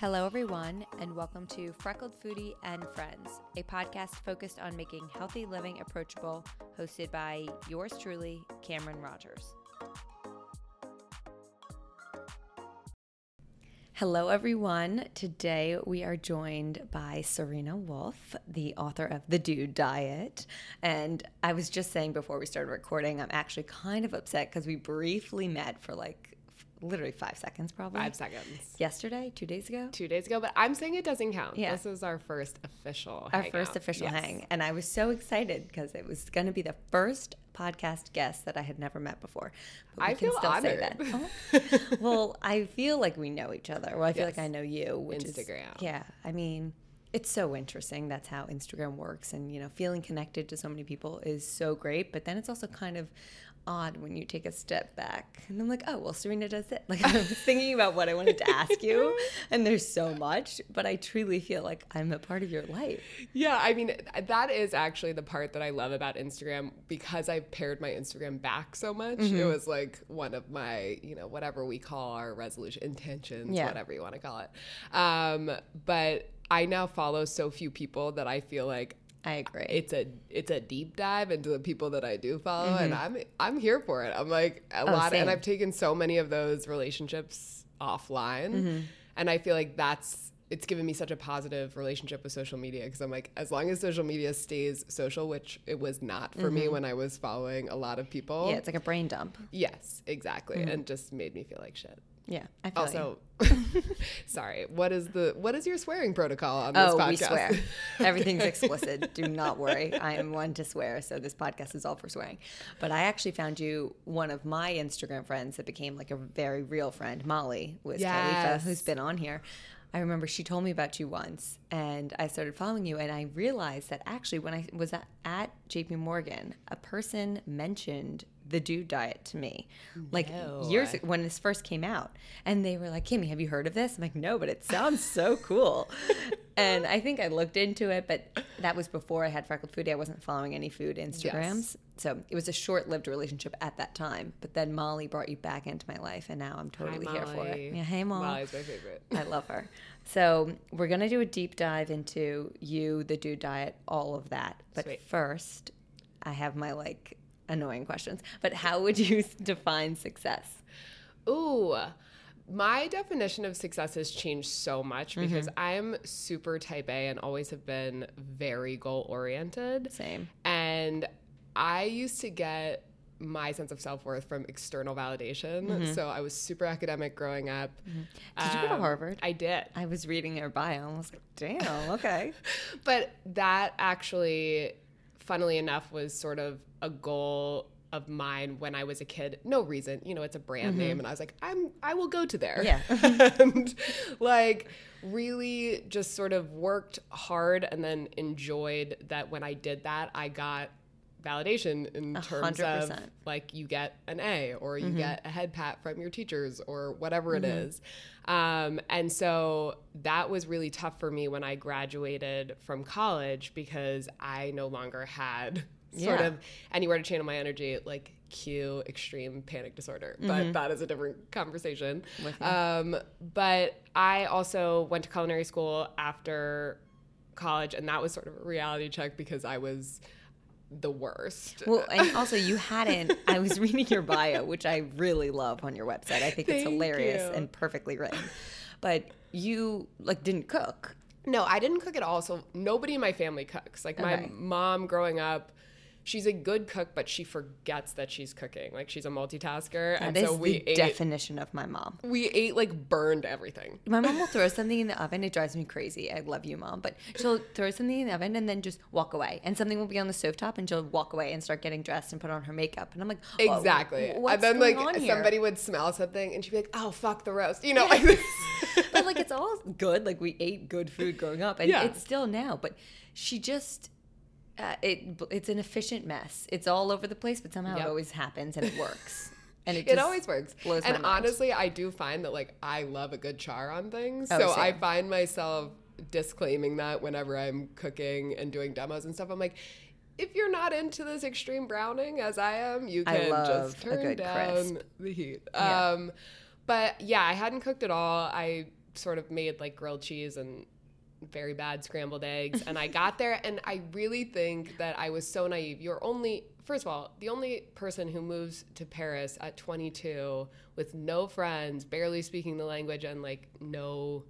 Hello, everyone, and welcome to Freckled Foodie and Friends, a podcast focused on making healthy living approachable, hosted by yours truly, Cameron Rogers. Hello, everyone. Today we are joined by Serena Wolf, the author of The Dude Diet. And I was just saying before we started recording, I'm actually kind of upset because we briefly met for like literally five seconds, probably. Five seconds. Yesterday, two days ago? Two days ago, but I'm saying it doesn't count. Yeah. This is our first official Our hangout. first official Yes. hang. And I was so excited because it was going to be the first podcast guest that I had never met before. But we I can feel still say honored. that. Oh. well, I feel like we know each other. Well, I feel like I know you, which is Instagram. yeah. I mean, it's so interesting. That's how Instagram works, and you know, feeling connected to so many people is so great. But then it's also kind of odd when you take a step back, and I'm like, oh, well, Serena does it. Like I was thinking about what I wanted to ask you, and there's so much, but I truly feel like I'm a part of your life. Yeah, I mean, that is actually the part that I love about Instagram because I've pared my Instagram back so much. Mm-hmm. It was like one of my, you know, whatever we call our resolution, intentions, Yeah. whatever you want to call it. Um, but I now follow so few people that I feel like I agree. it's a it's a deep dive into the people that I do follow, and I'm I'm here for it. I'm like a lot, Mm-hmm. Oh, same. and I've taken so many of those relationships offline, Mm-hmm. and I feel like that's it's given me such a positive relationship with social media because I'm like, as long as social media stays social, which it was not for me when I was following a lot of people. Mm-hmm. yeah, it's like a brain dump. yes, exactly, and just made me feel like shit. Yeah, I feel you. Also, sorry. What is the what is your swearing protocol on this Oh, podcast? we swear. Everything's explicit. Do not worry. I am one to swear, so this podcast is all for swearing. But I actually found you one of my Instagram friends that became like a very real friend. Molly was Khalifa, who's been on here. I remember she told me about you once, and I started following you, and I realized that actually when I was at, at JP Morgan, a person mentioned the dude diet to me, like No. years when this first came out, and they were like, "Kimmy, have you heard of this?" I'm like, "No, but it sounds so cool." and I think I looked into it, but that was before I had Freckled Foodie. I wasn't following any food Instagrams, so it was a short-lived relationship at that time. But then Molly brought you back into my life, and now I'm Hi, totally here for it. Yeah, hey, Molly. Molly's my favorite. I love her. So we're gonna do a deep dive into you, the dude diet, all of that. But Sweet. first, I have my like annoying questions. But how would you define success? Ooh, my definition of success has changed so much because Mm-hmm. I'm super type A and always have been very goal oriented. Same. And I used to get my sense of self worth from external validation. So I was super academic growing up. Mm-hmm. Did you go to Um, Harvard? I did. I was reading her bio and I was like, damn, okay. But that actually, funnily enough, was sort of a goal of mine when I was a kid. No reason, you know, it's a brand name, and I was like, I'm, I will go to there. Yeah. and like, really, just sort of worked hard, and then enjoyed that when I did that, I got validation in A terms of like you get an A or you Mm-hmm. get a head pat from your teachers or whatever it is. Um, and so that was really tough for me when I graduated from college because I no longer had sort Yeah. of anywhere to channel my energy, like cue extreme panic disorder. Mm-hmm. But that is a different conversation. Um, but I also went to culinary school after college, and that was sort of a reality check because I was the worst. Well, and also you hadn't. I was reading your bio, which I really love on your website. I think it's hilarious you. and perfectly written. But you like didn't cook. No, I didn't cook at all. So nobody in my family cooks. Like my mom growing up, she's a good cook, but she forgets that she's cooking. Like she's a multitasker, and is so we the ate. definition of my mom. we ate like burned everything. My mom will throw something in the oven. It drives me crazy. I love you, mom. But she'll throw something in the oven and then just walk away. And something will be on the stovetop and she'll walk away and start getting dressed and put on her makeup. And I'm like, "Whoa, Exactly. what's and then going like on here?" somebody would smell something, and she'd be like, "Oh fuck the roast," you know. Like but like it's all good. Like we ate good food growing up, and Yeah. it's still now. But she just. Uh, it it's an efficient mess. It's all over the place, but somehow Yep. it always happens and it works. And it, It always works. and honestly, I do find that like I love a good char on things. Oh, so I find myself disclaiming that whenever I'm cooking and doing demos and stuff. I'm like, if you're not into this extreme browning as I am, you can just turn down crisp. the heat. Yeah. Um, but yeah, I hadn't cooked at all. I sort of made like grilled cheese and very bad scrambled eggs. And I got there, and I really think that I was so naive. You're only, first of all, the only person who moves to Paris at 22 with no friends, barely speaking the language, and like no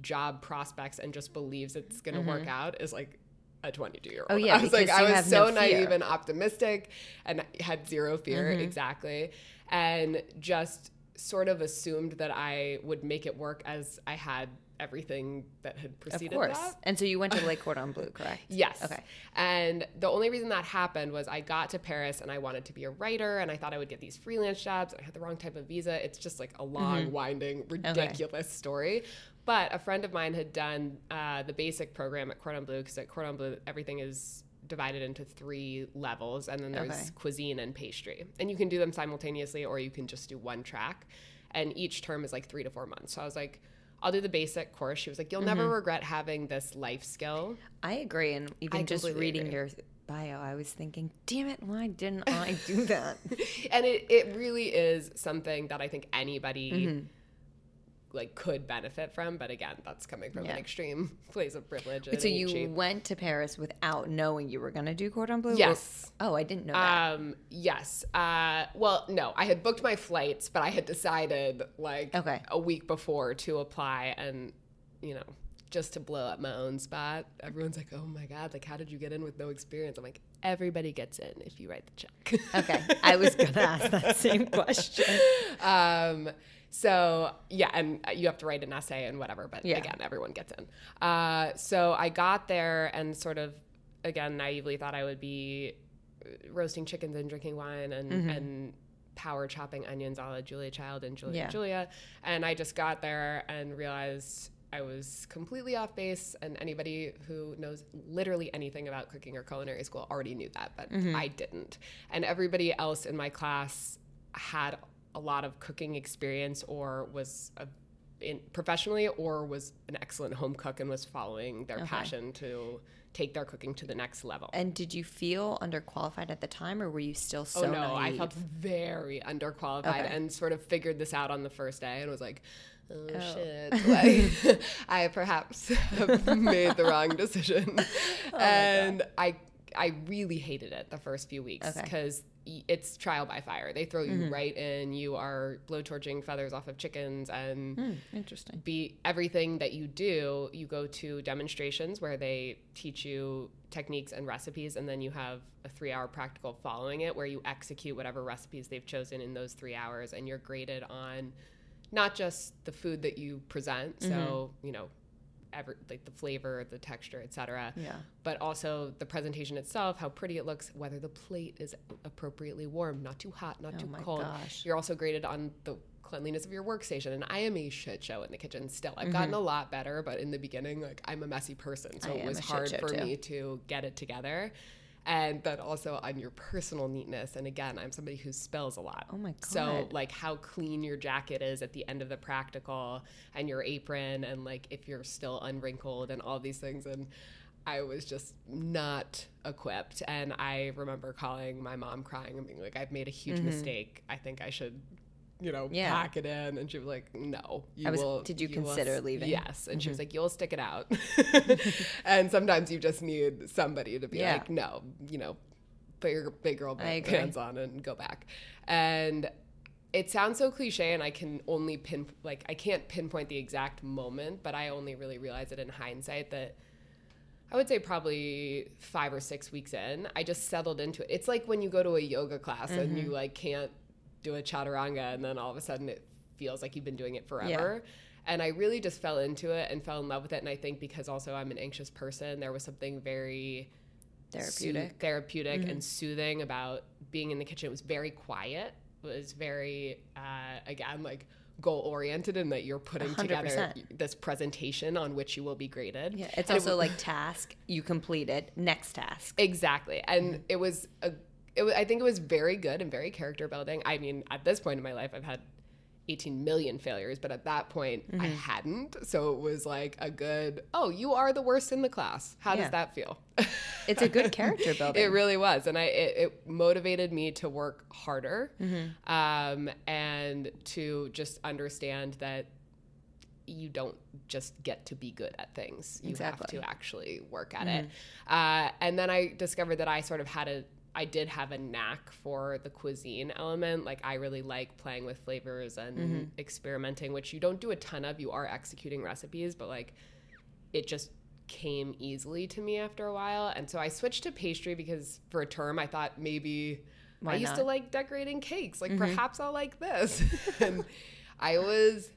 job prospects, and just believes it's going to work out is like a 22 year old. Oh, yeah, I was like, I was so no naive and optimistic and had zero fear, exactly. And just sort of assumed that I would make it work as I had everything that had Of preceded course. that. And so you went to Le Cordon Bleu, correct? Yes. Okay. And the only reason that happened was I got to Paris and I wanted to be a writer and I thought I would get these freelance jobs. I had the wrong type of visa. It's just like a long, winding, ridiculous story. But a friend of mine had done uh, the basic program at Cordon Bleu because at Cordon Bleu, everything is divided into three levels and then there's Okay. cuisine and pastry. And you can do them simultaneously or you can just do one track. And each term is like three to four months. So I was like, I'll do the basic course. She was like, You'll never regret having this life skill. I agree. And even I just reading agree. your bio, I was thinking, damn it, why didn't I do that? and it, it really is something that I think anybody Mm-hmm. Like could benefit from. But again, that's coming from Yeah. an extreme place of privilege. and so you cheap. went to Paris without knowing you were going to do Cordon Bleu? or- Yes. oh, I didn't know that. Um, yes. Uh, well, no, I had booked my flights, but I had decided like Okay. a week before to apply and, you know, just to blow up my own spot. Everyone's like, oh my God, like, how did you get in with no experience? I'm like, everybody gets in if you write the check. okay. I was going to ask that same question. um, so yeah, and you have to write an essay and whatever, but Yeah. again, everyone gets in. Uh, so I got there and sort of, again, naively thought I would be uh, roasting chickens and drinking wine and, Mm-hmm. and power chopping onions a la Julia Child and Julia Yeah. Julia. And I just got there and realized I was completely off base. And anybody who knows literally anything about cooking or culinary school already knew that, but Mm-hmm. I didn't. And everybody else in my class had a lot of cooking experience or was a, in professionally or was an excellent home cook and was following their passion to take their cooking to the next level. And did you feel underqualified at the time, or were you still so oh no, I felt very underqualified Okay. and sort of figured this out on the first day and was like, oh, shit, like I perhaps have made the wrong decision. and I I really hated it the first few weeks Okay. because it's trial by fire. They throw you right in. You are blowtorching feathers off of chickens and Hmm, interesting. be everything that you do you go to demonstrations where they teach you techniques and recipes and then you have a three hour practical following it where you execute whatever recipes they've chosen in those three hours and you're graded on not just the food that you present so you know ever like the flavor the texture etc Yeah. but also the presentation itself how pretty it looks whether the plate is appropriately warm not too hot not Oh too my cold gosh. you're also graded on the cleanliness of your workstation and i am a shit show in the kitchen still i've gotten a lot better but in the beginning like i'm a messy person so Mm-hmm. I it was hard for too. me to get it together and then also on your personal neatness. And again i'm somebody who spills a lot. Oh my god! so like how clean your jacket is at the end of the practical and your apron and like if you're still unwrinkled and all these things. And I was just not equipped. And I remember calling my mom crying and being like I've made a huge mm-hmm. mistake. I think I should you know Mm-hmm. Yeah. pack it in and she was like no you I was- will did you will consider s- leaving? yes and she was like you'll stick it out and sometimes you just need somebody to be Yeah. like no you know put your big girl pants on and go back and it sounds so cliche and i can only pin like i can't pinpoint the exact moment but i only really realize it in hindsight that i would say probably five or six weeks in i just settled into it it's like when you go to a yoga class and Mm-hmm. you like can't do a chaturanga and then all of a sudden it feels like you've been doing it forever and i really just fell into it and fell in love with it and i think because also i'm an anxious person there was something very Therapeutic. soo- therapeutic and soothing about being in the kitchen. It was very quiet. It was very uh, again like goal oriented in that you're putting together 100%. this presentation on which you will be graded. Yeah. It's And it also like task, you complete it, next task. exactly, and it was a. It I think it was very good and very character building. I mean, at this point in my life, I've had 18 million failures, but at that point, I Mm-hmm. hadn't. So it was like a good, oh, you are the worst in the class. How Yeah. does that feel? It's a good character building. It really was, and I it, it motivated me to work harder, Mm-hmm. um, and to just understand that you don't just get to be good at things. You Exactly. have to actually work at it. Uh, and then I discovered that I sort of had a, I did have a knack for the cuisine element. Like I really like playing with flavors and mm-hmm. experimenting, which you don't do a ton of. You are executing recipes, but like it just came easily to me after a while. And so I switched to pastry because for a term I thought maybe Why I used to like decorating cakes. Like mm-hmm. perhaps I'll like this. and I was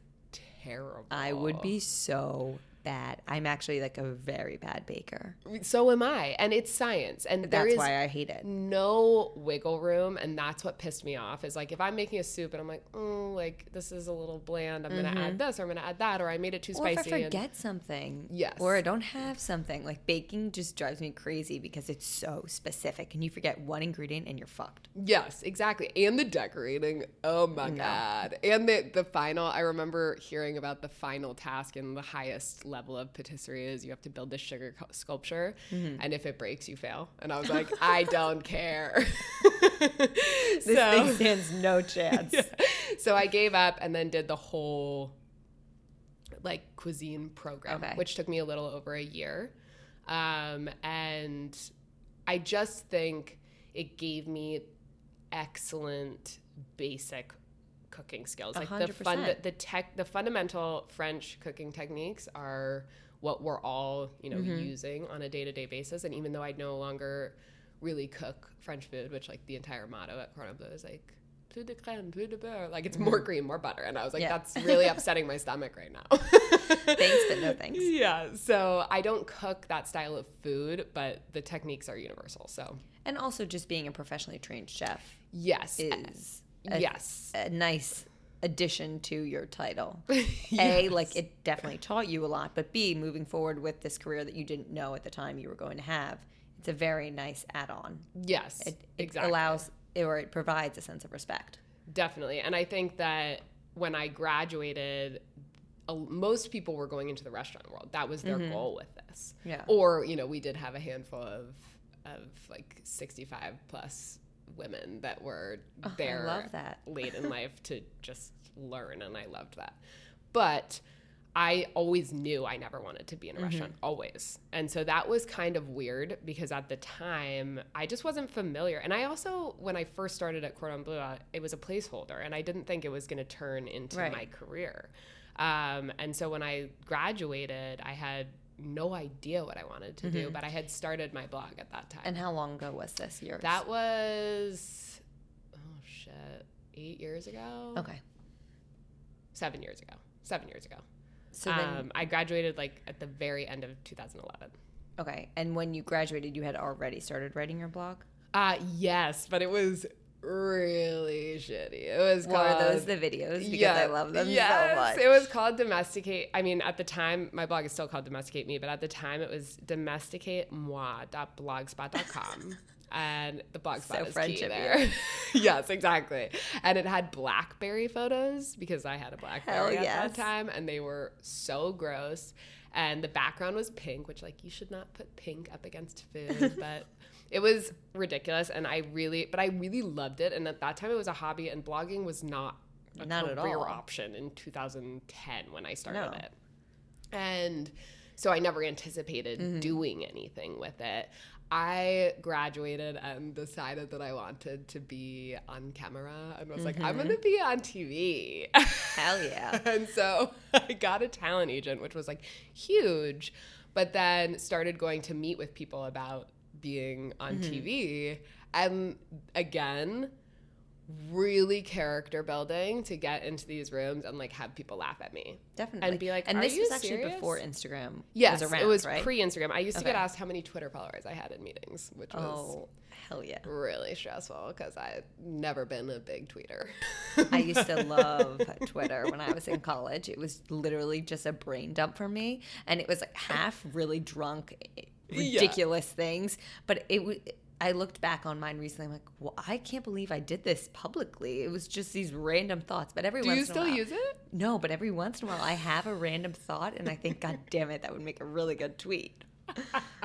terrible. I would be so bad. I'm actually like a very bad baker. So am I. And it's science. And That's why I hate it. no wiggle room and that's what pissed me off is like if i'm making a soup and i'm like oh like this is a little bland i'm gonna add this or i'm gonna add that or i made it too Mm-hmm. Or if spicy I and- forget something, Yes. or I don't have something, like baking just drives me crazy because it's so specific, and you forget one ingredient and you're fucked. Yes, exactly. And the decorating. Oh my No. god. And the the final I remember hearing about the final task and the highest level of patisserie is you have to build this sugar cu- sculpture Mm-hmm. and if it breaks you fail. And I was like, I don't care. This so, thing stands no chance. so I gave up and then did the whole like cuisine program, Okay. which took me a little over a year. Um, and I just think it gave me excellent basic cooking skills. Like the hundred fund percent. the tech the fundamental French cooking techniques are what we're all, you know, Mm-hmm. using on a day-to-day basis. And even though I no longer really cook French food, which like the entire motto at Cordon Bleu is like plus de crème, plus de beurre. Like it's more cream, more butter. And I was like, Mm-hmm. Yeah. that's really upsetting my stomach right now. Thanks, but no thanks. Yeah. So I don't cook that style of food, but the techniques are universal. So And also, just being a professionally trained chef yes. is a, yes. a nice addition to your title. A, like it definitely taught you a lot, but B, moving forward with this career that you didn't know at the time you were going to have, it's a very nice add-on. Yes. It, it exactly. allows or it provides a sense of respect. Definitely. And I think that when I graduated, most people were going into the restaurant world. That was their goal with this. Mm-hmm. Yeah. Or, you know, we did have a handful of, of like 65 plus women that were there love that. late in life to just learn. And I loved that. But I always knew I never wanted to be in a restaurant, always. And so that was kind of weird because at the time I just wasn't familiar. And I also, when I first started at Cordon Bleu, it was a placeholder and I didn't think it was going to turn into Right. my career. Um, and so when I graduated, I had no idea what I wanted to do, but I had started my blog at that time. And how long ago was this? year? that was, oh shit, eight years ago? okay. Seven years ago. Seven years ago. So then, um, I graduated like at the very end of 2011. okay. And when you graduated, you had already started writing your blog. Uh yes, but it was really shitty. It was Were called those the videos? Because I love them yes, so much. It was called Domesticate. I mean, at the time, my blog is still called Domesticate Me, but at the time, it was domesticatemoi.blogspot.com. And the blogspot So is French key there. yes, exactly. And it had BlackBerry photos because I had a BlackBerry at that time, and they were so gross. And the background was pink, which like you should not put pink up against food, but it was ridiculous. And I really, but I really loved it. And at that time, it was a hobby, and blogging was not a Not at career all. option in 2010 when I started No. it. And so I never anticipated Mm-hmm. doing anything with it. I graduated and decided that I wanted to be on camera and was like, I'm Mm-hmm. going to be on TV. Hell yeah. and so I got a talent agent, which was like huge, but then started going to meet with people about being on Mm-hmm. TV. And again, really character building to get into these rooms and like have people laugh at me. Definitely. And be like, and "Are this was actually serious?" before Instagram Yes, was around, it was right? pre Instagram. I used to get asked how many Twitter followers I had in meetings, which was Oh, hell yeah. really stressful because I've never been a big tweeter. I used to love Twitter when I was in college. It was literally just a brain dump for me, and it was like half really drunk, ridiculous things. But it was. I looked back on mine recently. I'm like, well, I can't believe I did this publicly. It was just these random thoughts. But every Do once you in a still while, use it? no. But every once in a while, I have a random thought, and I think, God damn it, that would make a really good tweet.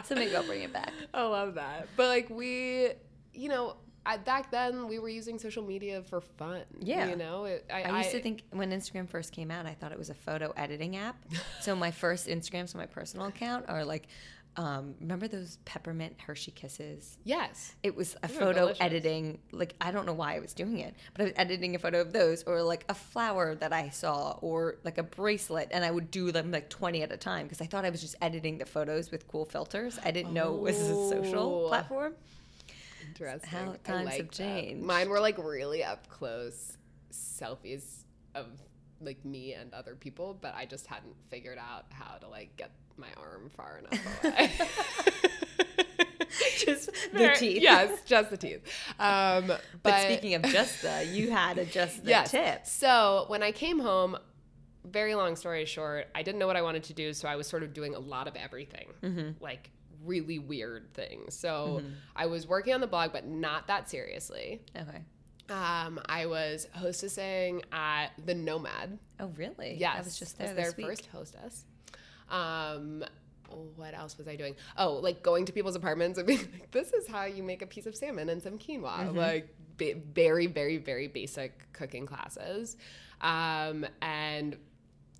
so maybe I'll bring it back. I love that. But like we, you know, I, back then we were using social media for fun. Yeah. you know, it, I, I used to think when Instagram first came out, I thought it was a photo editing app. so my first Instagrams on my personal account are like, um, remember those peppermint Hershey kisses? yes. It was a photo editing. Like I don't know why I was doing it, but I was editing a photo of those, or like a flower that I saw, or like a bracelet, and I would do them like twenty at a time because I thought I was just editing the photos with cool filters. I didn't know it was a social Oh. platform. Interesting. how times have that. changed. Mine were like really up close selfies of like me and other people, but I just hadn't figured out how to like get my arm far enough away. Just the teeth. Yes, just the teeth. Um, but, But, speaking of just the, you had a just the yes. tip. So when I came home, very long story short, I didn't know what I wanted to do, so I was sort of doing a lot of everything, Mm-hmm. like really weird things. So I was working on the blog, but not that seriously. Okay. Um, I was hostessing at the Nomad. Oh, really? Yes, I was just there as this their week. first hostess. Um, what else was I doing? Oh, like going to people's apartments and being like, "This is how you make a piece of salmon and some quinoa." Mm-hmm. Like ba- very, very, very basic cooking classes, um, and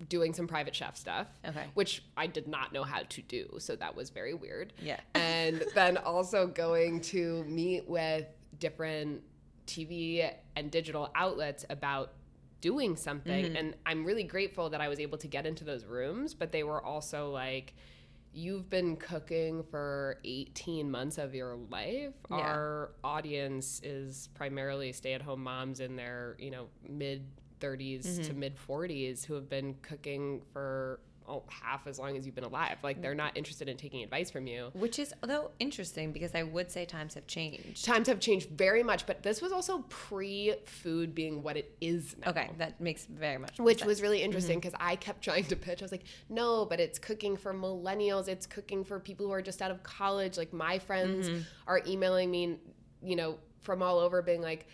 doing some private chef stuff. Okay. which I did not know how to do, so that was very weird Yeah. and then also going to meet with different TV and digital outlets about doing something. Mm-hmm. And I'm really grateful that I was able to get into those rooms, but they were also like, You've been cooking for 18 months of your life. Yeah. Our audience is primarily stay at home moms in their, you know, mid 30s to Mm-hmm. mid 40s who have been cooking for oh, half as long as you've been alive. Like they're not interested in taking advice from you. Which is, though, interesting because I would say times have changed. Times have changed very much, but this was also pre food being what it is now. Okay, that makes very much Which sense. was really interesting mm-hmm. because I kept trying to pitch. I was like, no, but it's cooking for millennials. It's cooking for people who are just out of college. Like my friends mm-hmm. are emailing me, you know, from all over being like,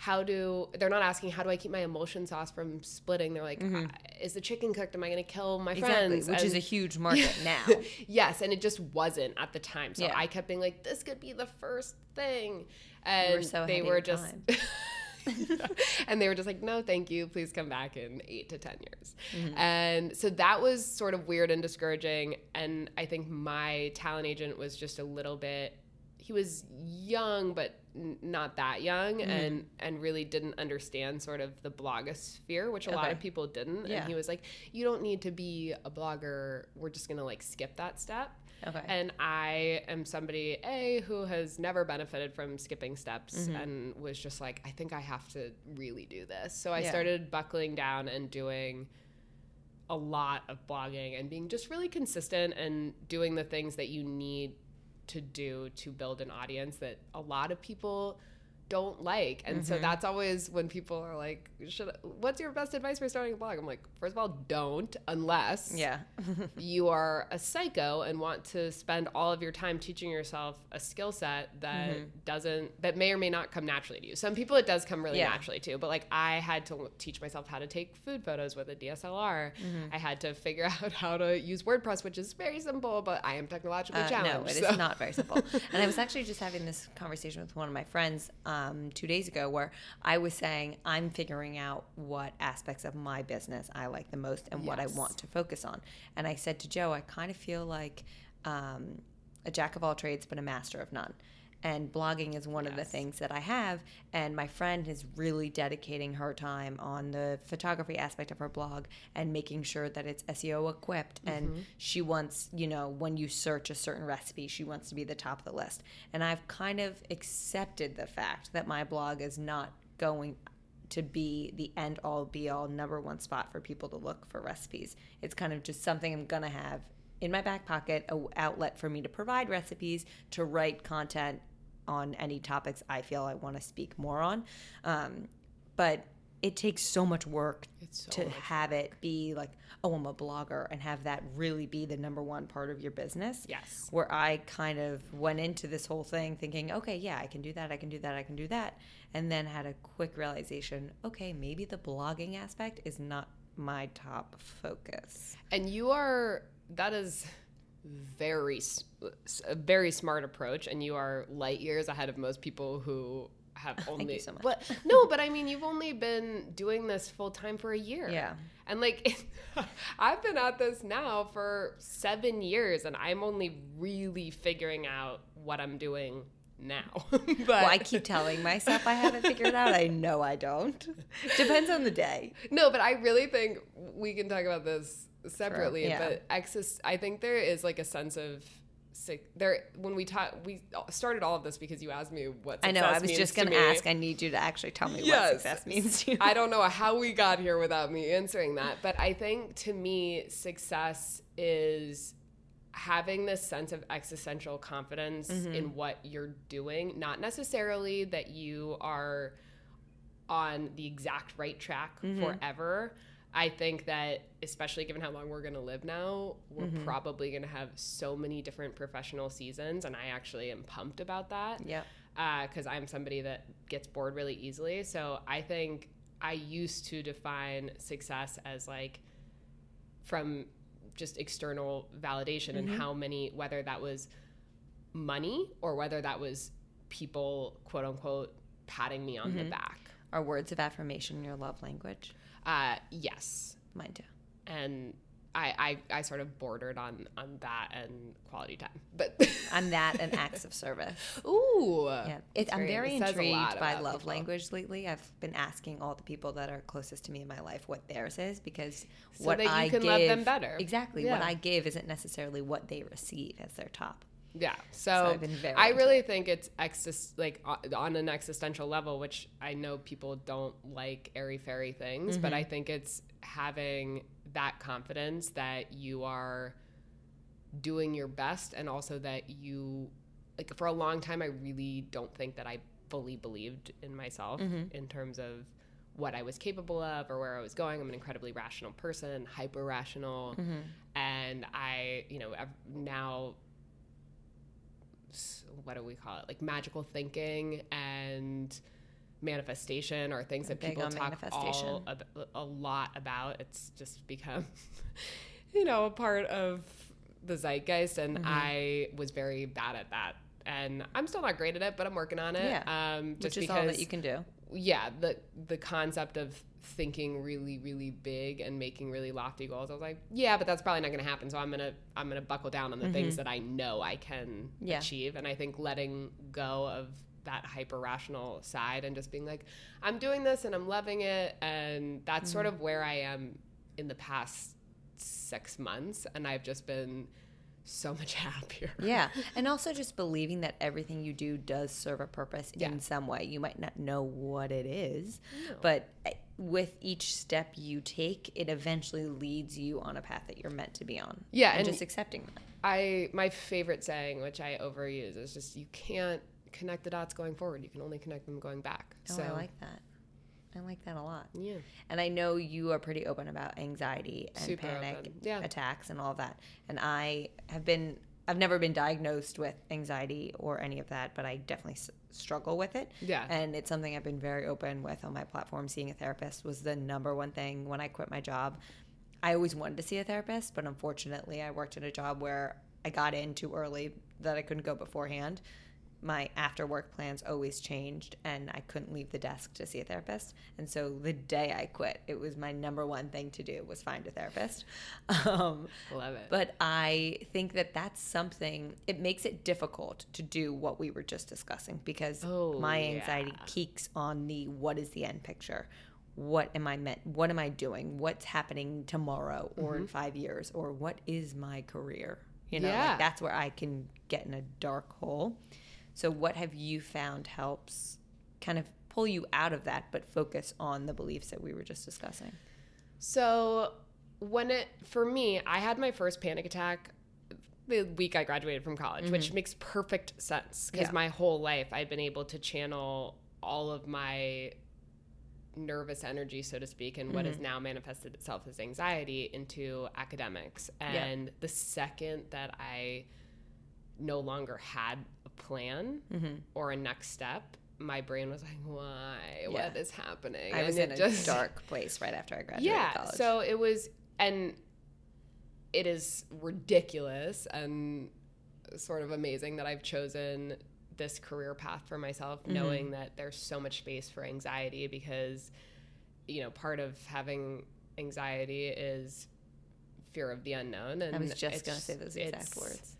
how do they're not asking how do I keep my emulsion sauce from splitting? They're like, "Uh, is the chicken cooked? Am I going to kill my exactly, friends? which is a huge market now. yes, and it just wasn't at the time. So Yeah. I kept being like, this could be the first thing. were And so they were just and they were just like, no, thank you. Please come back in eight to 10 years. Mm-hmm. And so that was sort of weird and discouraging. And I think my talent agent was just a little bit, he was young, but n- not that young Mm-hmm. and, and really didn't understand sort of the blogosphere, which a lot of people didn't. Yeah. And he was like, you don't need to be a blogger. We're just going to like skip that step. Okay. And I am somebody, A, who has never benefited from skipping steps Mm-hmm. and was just like, I think I have to really do this. So I Yeah. started buckling down and doing a lot of blogging and being just really consistent and doing the things that you need to do to build an audience that a lot of people don't like. And Mm-hmm. so that's always when people are like, "Should what's your best advice for starting a blog?" I'm like, first of all, don't unless yeah. you are a psycho and want to spend all of your time teaching yourself a skill set that Mm-hmm. doesn't that may or may not come naturally to you. Some people it does come really Yeah. naturally to, but like I had to teach myself how to take food photos with a DSLR. Mm-hmm. I had to figure out how to use WordPress, which is very simple, but I am technologically Uh, challenged. no, it is so- not very simple. and I was actually just having this conversation with one of my friends um, two days ago where I was saying I'm figuring out what aspects of my business I like the most and what I want to focus on. And I said to Joe, I kind of feel like um, a jack of all trades, but a master of none. And blogging is one of the things that I have. And my friend is really dedicating her time on the photography aspect of her blog and making sure that it's SEO equipped. And mm-hmm. she wants, you know, when you search a certain recipe, she wants to be the top of the list. And I've kind of accepted the fact that my blog is not going to be the end all be all number one spot for people to look for recipes. It's kind of just something I'm going to have in my back pocket, a outlet for me to provide recipes, to write content on any topics I feel I want to speak more on. Um, but it takes so much work It's so to much have it be like, oh, I'm a blogger, and have that really be the number one part of your business. Yes. Where I kind of went into this whole thing thinking, okay, yeah, I can do that, I can do that, I can do that. And then had a quick realization, okay, maybe the blogging aspect is not my top focus. And you are that is very a very smart approach and you are light years ahead of most people who have only Thank you so much. But no, but I mean, you've only been doing this full time for a year. Yeah. And like, I've been at this now for seven years, and I'm only really figuring out what I'm doing now. but Well, I keep telling myself I haven't figured it out. I know I don't. Depends on the day. no, but I really think we can talk about this separately. yeah. But exis, I think there is like a sense of sick there when we talk. We started all of this because you asked me what I know. I was just going to ask. I need you to actually tell me what success means to you. I don't know how we got here without me answering that, but I think to me, success is having this sense of existential confidence Mm-hmm. in what you're doing, not necessarily that you are on the exact right track Mm-hmm. forever. I think that, especially given how long we're going to live now, we're Mm-hmm. probably going to have so many different professional seasons. And I actually am pumped about that Yep. Uh, because I'm somebody that gets bored really easily. So I think I used to define success as like from just external validation and mm-hmm. how many, whether that was money or whether that was people, quote unquote, patting me on the mm-hmm. back. Are words of affirmation your love language? Uh, yes. Mine too. And I, I, I sort of bordered on, on that and quality time. But, I'm that and acts of service. ooh. Yeah, it, I'm very It says a lot intrigued by love people. language lately. I've been asking all the people that are closest to me in my life what theirs is because So what I can give love them better. exactly what I give isn't necessarily what they receive as their top. Yeah. So, very I really think it's exis- like on an existential level, which I know people don't like airy fairy things, but Mm-hmm. I think it's having that confidence that you are doing your best and also that you like for a long time I really don't think that I fully believed in myself Mm-hmm. in terms of what I was capable of or where I was going. I'm an incredibly rational person, hyper rational, Mm-hmm. and I, you know, I've now what do we call it? Like magical thinking and manifestation are things that people talk all a lot about. It's just become, you know, a part of the zeitgeist, and Mm-hmm. I was very bad at that. And I'm still not great at it, but I'm working on it. Yeah. Um, just Which is because all that you can do. yeah, the the concept of thinking really really big and making really lofty goals. I was like, yeah, but that's probably not going to happen. So I'm going to I'm going to buckle down on the things that I know I can Mm-hmm. Yeah. achieve and I think letting go of that hyper rational side and just being like, I'm doing this and I'm loving it and that's sort Mm-hmm. of where I am in the past 6 months and I've just been so much happier. Yeah. And also just believing that everything you do does serve a purpose Yeah. in some way. You might not know what it is, No. but eh, with each step you take, it eventually leads you on a path that you're meant to be on. Yeah, And, and- just accepting that. I my favorite saying, which I overuse, is just you can't connect the dots going forward. You can only connect them going back. Oh, so I like that. Like that a lot. yeah, And I know you are pretty open about anxiety and Super panic. Yeah. attacks and all that. And I have been, I've never been diagnosed with anxiety or any of that, but I definitely s- struggle with it. Yeah. And it's something I've been very open with on my platform. Seeing a therapist was the number one thing when I quit my job. I always wanted to see a therapist, but unfortunately, I worked at a job where I got in too early that I couldn't go beforehand. My after work plans always changed, and I couldn't leave the desk to see a therapist. And so the day I quit, it was my number one thing to do was find a therapist. Um, love it. but I think that that's something, it makes it difficult to do what we were just discussing because Oh, my anxiety yeah. keeks on the what is the end picture? What am I meant? What am I doing? What's happening tomorrow or Mm-hmm. in five years? Or what is my career? You know, Yeah. like that's where I can get in a dark hole. So, what have you found helps kind of pull you out of that, but focus on the beliefs that we were just discussing? so when it for me, I had my first panic attack the week I graduated from college, which makes perfect sense because Mm-hmm. Yeah. my whole life I'd been able to channel all of my nervous energy, so to speak, and what Mm-hmm. has now manifested itself as anxiety into academics. Yeah. And the second that I no longer had a plan Mm-hmm. or a next step, my brain was like, "Why? Yeah. What is happening?" I was And in it a dark place right after I graduated yeah. college. So it was, and it is ridiculous and sort of amazing that I've chosen this career path for myself, mm-hmm. knowing that there's so much space for anxiety because, you know, part of having anxiety is fear of the unknown. And I was just going to say those exact words.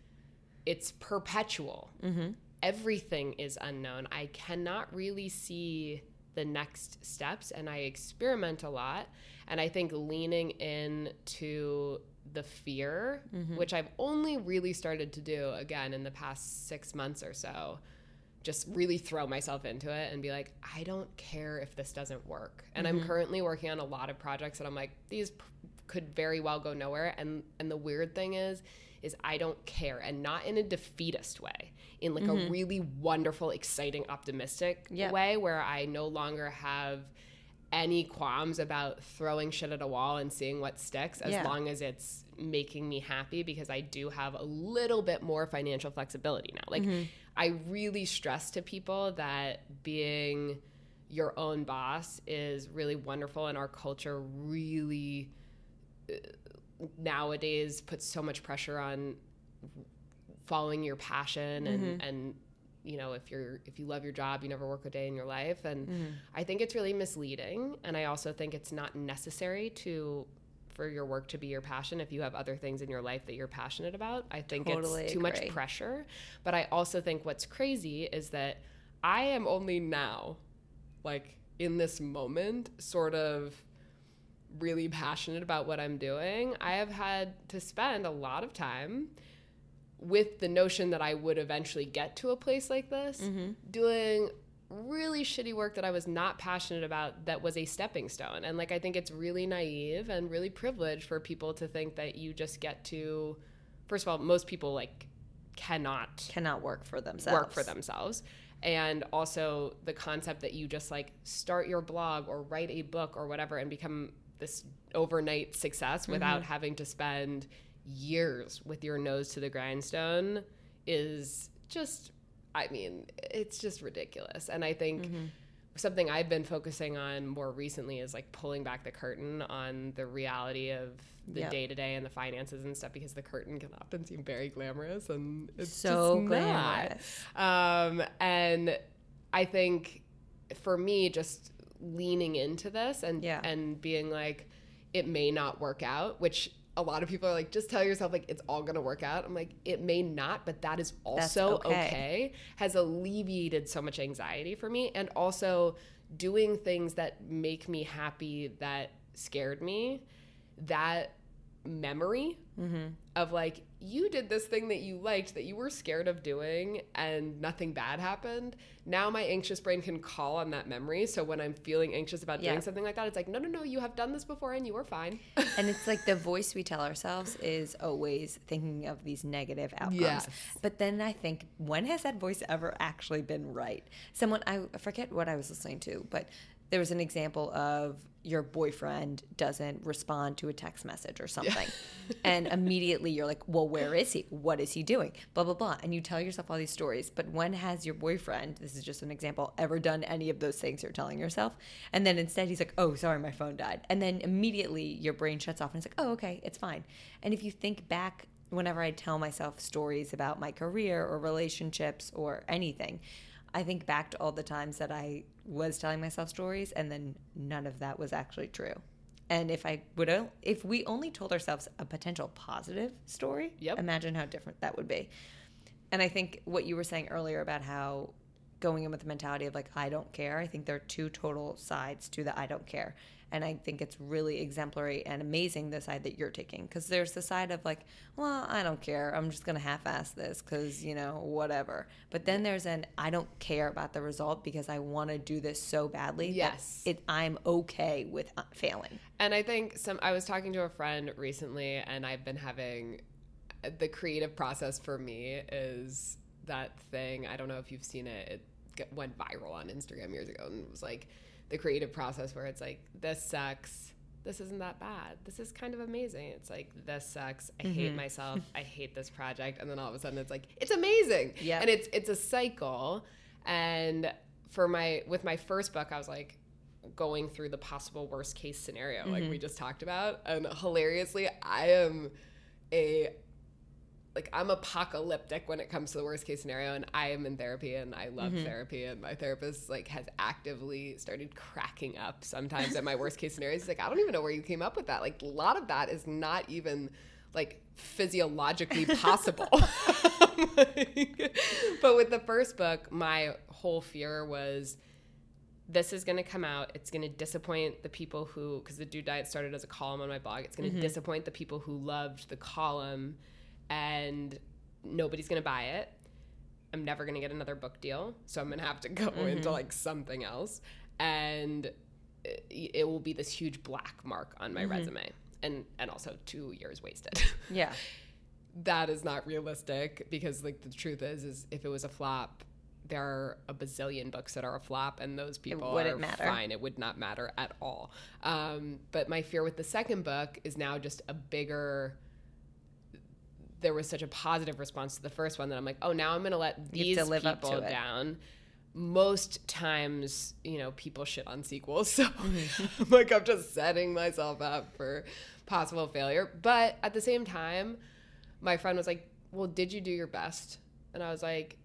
It's perpetual. Mm-hmm. Everything is unknown. I cannot really see the next steps, and I experiment a lot. And I think leaning into the fear, mm-hmm. which I've only really started to do again in the past six months or so, just really throw myself into it and be like, I don't care if this doesn't work. And mm-hmm. I'm currently working on a lot of projects that I'm like, these p- could very well go nowhere. And and the weird thing is, is I don't care, and not in a defeatist way, in like mm-hmm. a really wonderful, exciting, optimistic yep. way where I no longer have any qualms about throwing shit at a wall and seeing what sticks as yeah. long as it's making me happy because I do have a little bit more financial flexibility now. Like mm-hmm. I really stress to people that being your own boss is really wonderful and our culture really uh, nowadays puts so much pressure on following your passion and mm-hmm. and you know if you're if you love your job you never work a day in your life and mm-hmm. i think it's really misleading and i also think it's not necessary to for your work to be your passion if you have other things in your life that you're passionate about i think totally it's too agree. much pressure but i also think what's crazy is that i am only now like in this moment sort of really passionate about what i'm doing i have had to spend a lot of time with the notion that I would eventually get to a place like this, mm-hmm. doing really shitty work that I was not passionate about that was a stepping stone. And like I think it's really naive and really privileged for people to think that you just get to first of all, most people like cannot cannot work for themselves. Work for themselves. And also the concept that you just like start your blog or write a book or whatever and become this overnight success without mm-hmm. having to spend years with your nose to the grindstone is just I mean, it's just ridiculous. And I think mm-hmm. something I've been focusing on more recently is like pulling back the curtain on the reality of the day to day and the finances and stuff because the curtain can often seem very glamorous and it's so glamorous. Um, and I think for me, just leaning into this and yeah. and being like, it may not work out, which a lot of people are like, just tell yourself like it's all gonna work out. I'm like, it may not, but that is also okay. okay. Has alleviated so much anxiety for me, and also doing things that make me happy that scared me. That memory mm-hmm. of like you did this thing that you liked that you were scared of doing and nothing bad happened now my anxious brain can call on that memory so when i'm feeling anxious about yeah. doing something like that it's like no no no you have done this before and you were fine and it's like the voice we tell ourselves is always thinking of these negative outcomes yes. but then i think when has that voice ever actually been right someone i forget what i was listening to but there was an example of your boyfriend doesn't respond to a text message or something. Yeah. and immediately you're like, well, where is he? What is he doing? Blah, blah, blah. And you tell yourself all these stories. But when has your boyfriend, this is just an example, ever done any of those things you're telling yourself? And then instead he's like, oh, sorry, my phone died. And then immediately your brain shuts off and it's like, oh, okay, it's fine. And if you think back, whenever I tell myself stories about my career or relationships or anything, I think back to all the times that I was telling myself stories and then none of that was actually true. And if I would, if we only told ourselves a potential positive story, yep. imagine how different that would be. And I think what you were saying earlier about how going in with the mentality of like, I don't care, I think there are two total sides to the I don't care. And I think it's really exemplary and amazing the side that you're taking because there's the side of like, well, I don't care. I'm just going to half ass this because, you know, whatever. But then there's an I don't care about the result because I want to do this so badly. Yes. it, I'm okay with uh, failing. And I think some, I was talking to a friend recently and I've been having the creative process for me is that thing. I don't know if you've seen it. It went viral on Instagram years ago and it was like, the creative process where it's like this sucks. This isn't that bad. This is kind of amazing. It's like this sucks. I mm-hmm. hate myself. I hate this project. And then all of a sudden it's like it's amazing. Yeah and it's it's a cycle. And for my with my first book i was like going through the possible worst case scenario mm-hmm. like we just talked about. And hilariously i am a like I'm apocalyptic when it comes to the worst case scenario and I am in therapy and I love Mm-hmm. therapy and my therapist like has actively started cracking up sometimes at my worst case scenarios. He's like, I don't even know where you came up with that. Like a lot of that is not even like physiologically possible. Like, but with the first book, my whole fear was this is going to come out. It's going to disappoint the people who, because the Dude Diet started as a column on my blog, it's going to disappoint the people who loved the column and nobody's going to buy it. I'm never going to get another book deal. So I'm going to have to go into mm-hmm. like something else. And uh, it, it will be this huge black mark on my mm-hmm. resume. And, and also two years wasted. Yeah. that is not realistic because like the truth is is if it was a flop there are a bazillion books that are a flop and those people wouldn't are matter. fine it would not matter at all um, but my fear with the second book is now just a bigger there was such a positive response to the first one that i'm like oh now i'm gonna let these to live to people down most times you know people shit on sequels so Mm-hmm. I'm like i'm just setting myself up for possible failure but at the same time my friend was like, Well, did you do your best? And I was like,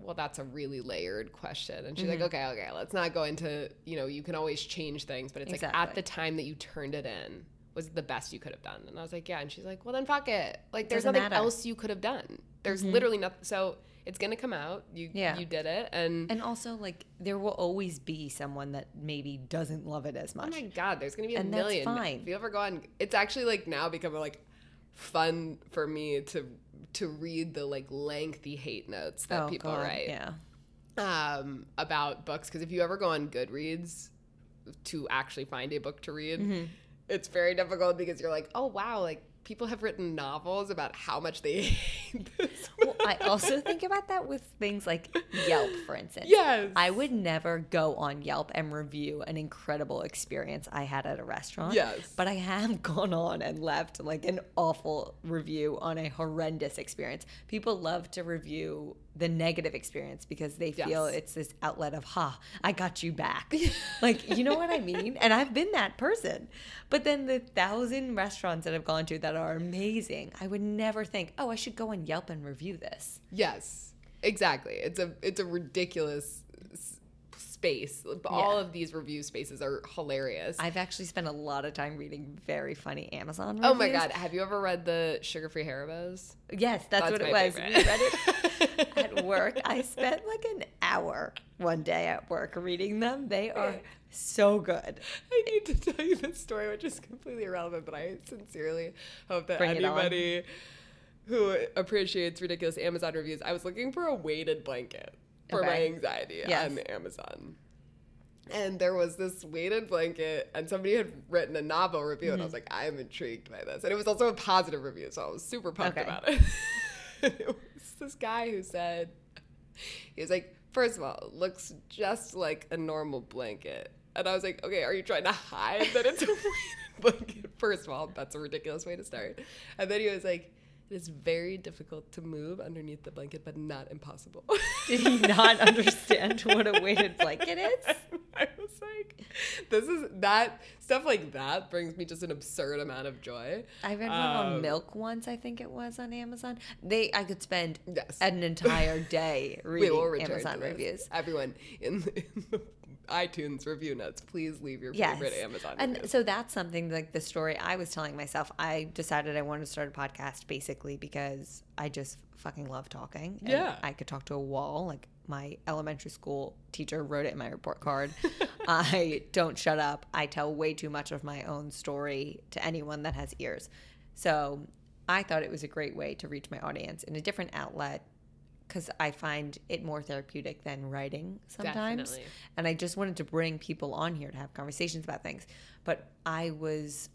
Well, that's a really layered question. And she's Mm-hmm. like, Okay, okay, let's not go into, you know, you can always change things, but it's like at the time that you turned it in was the best you could have done. And I was like, Yeah. And she's like, Well, then fuck it. Like, there's Doesn't nothing matter. Mm-hmm. else you could have done. There's literally nothing. So it's going to come out. You, Yeah. you did it. And, And also, like, there will always be someone that maybe doesn't love it as much. Oh my god, there's gonna be a And that's million. fine. If you ever go on, it's actually like now become like fun for me to to read the like lengthy hate notes that Oh, people God, write Yeah. um, about books. Because if you ever go on Goodreads to actually find a book to read, Mm-hmm. It's very difficult because you're like, oh wow, like people have written novels about how much they hate this. Well, I also think about that with things like Yelp, for instance. Yes. I would never go on Yelp and review an incredible experience I had at a restaurant. Yes. But I have gone on and left like an awful review on a horrendous experience. People love to review the negative experience because they feel Yes. it's this outlet of, ha, I got you back. like, you know what I mean? And I've been that person. But then the thousand restaurants that I've gone to that are amazing, I would never think, oh, I should go on Yelp and review this. Yes, exactly. It's a it's a ridiculous space. All Yeah. of these review spaces are hilarious. I've actually spent a lot of time reading very funny Amazon reviews. oh my god, have you ever read the Sugar Free Haribos? Yes, that's, That's what it was. favorite. We read it at work. I spent like an hour one day at work reading them. They are so good. I need to tell you this story, which is completely irrelevant, but I sincerely hope that Bring anybody who appreciates ridiculous Amazon reviews, I was looking for a weighted blanket for my anxiety Yes. on Amazon. And there was this weighted blanket, and somebody had written a novel review, and I was mm-hmm. like, I am intrigued by this. And it was also a positive review, so I was super pumped Okay. about it. it was this guy who said, he was like, first of all, it looks just like a normal blanket. And I was like, okay, are you trying to hide that it's a weighted blanket? First of all, that's a ridiculous way to start. And then he was like, it is very difficult to move underneath the blanket, but not impossible. Did he not understand what a weighted blanket is? I was like, this is that stuff like that brings me just an absurd amount of joy. I read one on Um, milk once, I think it was on Amazon. They I could spend Yes. an entire day reading Amazon reviews. Everyone in the, in the iTunes review notes, please leave your Yes. favorite Amazon and so that's something like the story I was telling myself. I decided I wanted to start a podcast basically because I just fucking love talking. Yeah. I could talk to a wall. Like my elementary school teacher wrote it in my report card. I don't shut up. I tell way too much of my own story to anyone that has ears. So I thought it was a great way to reach my audience in a different outlet because I find it more therapeutic than writing sometimes. Definitely. And I just wanted to bring people on here to have conversations about things. But I was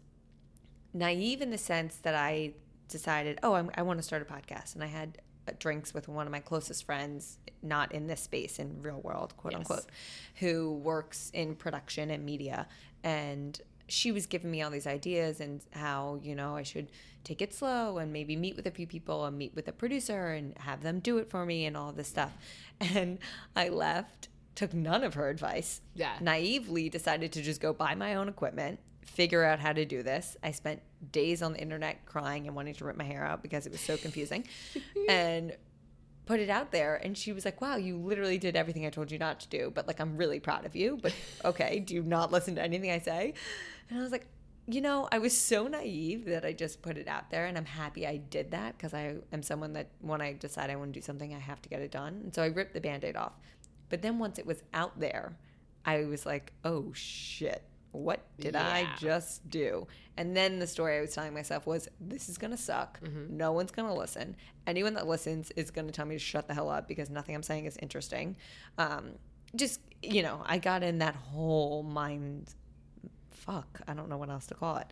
naive in the sense that I decided, oh, I'm, I want to start a podcast. And I had uh, drinks with one of my closest friends, not in this space, in real world, quote Yes. unquote, who works in production and media. And she was giving me all these ideas and how, you know, I should take it slow and maybe meet with a few people and meet with a producer and have them do it for me and all this stuff. And I left, took none of her advice Yeah. naively decided to just go buy my own equipment, figure out how to do this. I spent days on the internet crying and wanting to rip my hair out because it was so confusing. and put it out there and she was like wow you literally did everything i told you not to do but like i'm really proud of you but okay do you not listen to anything i say? And i was like you know i was so naive that i just put it out there and i'm happy i did that because i am someone that when i decide i want to do something i have to get it done. And so i ripped the band-aid off. But then once it was out there i was like oh shit what did yeah. I just do? And then the story I was telling myself was, this is going to suck. Mm-hmm. No one's going to listen. Anyone that listens is going to tell me to shut the hell up because nothing I'm saying is interesting. Um, just, you know, I got in that whole mind fuck. I don't know what else to call it.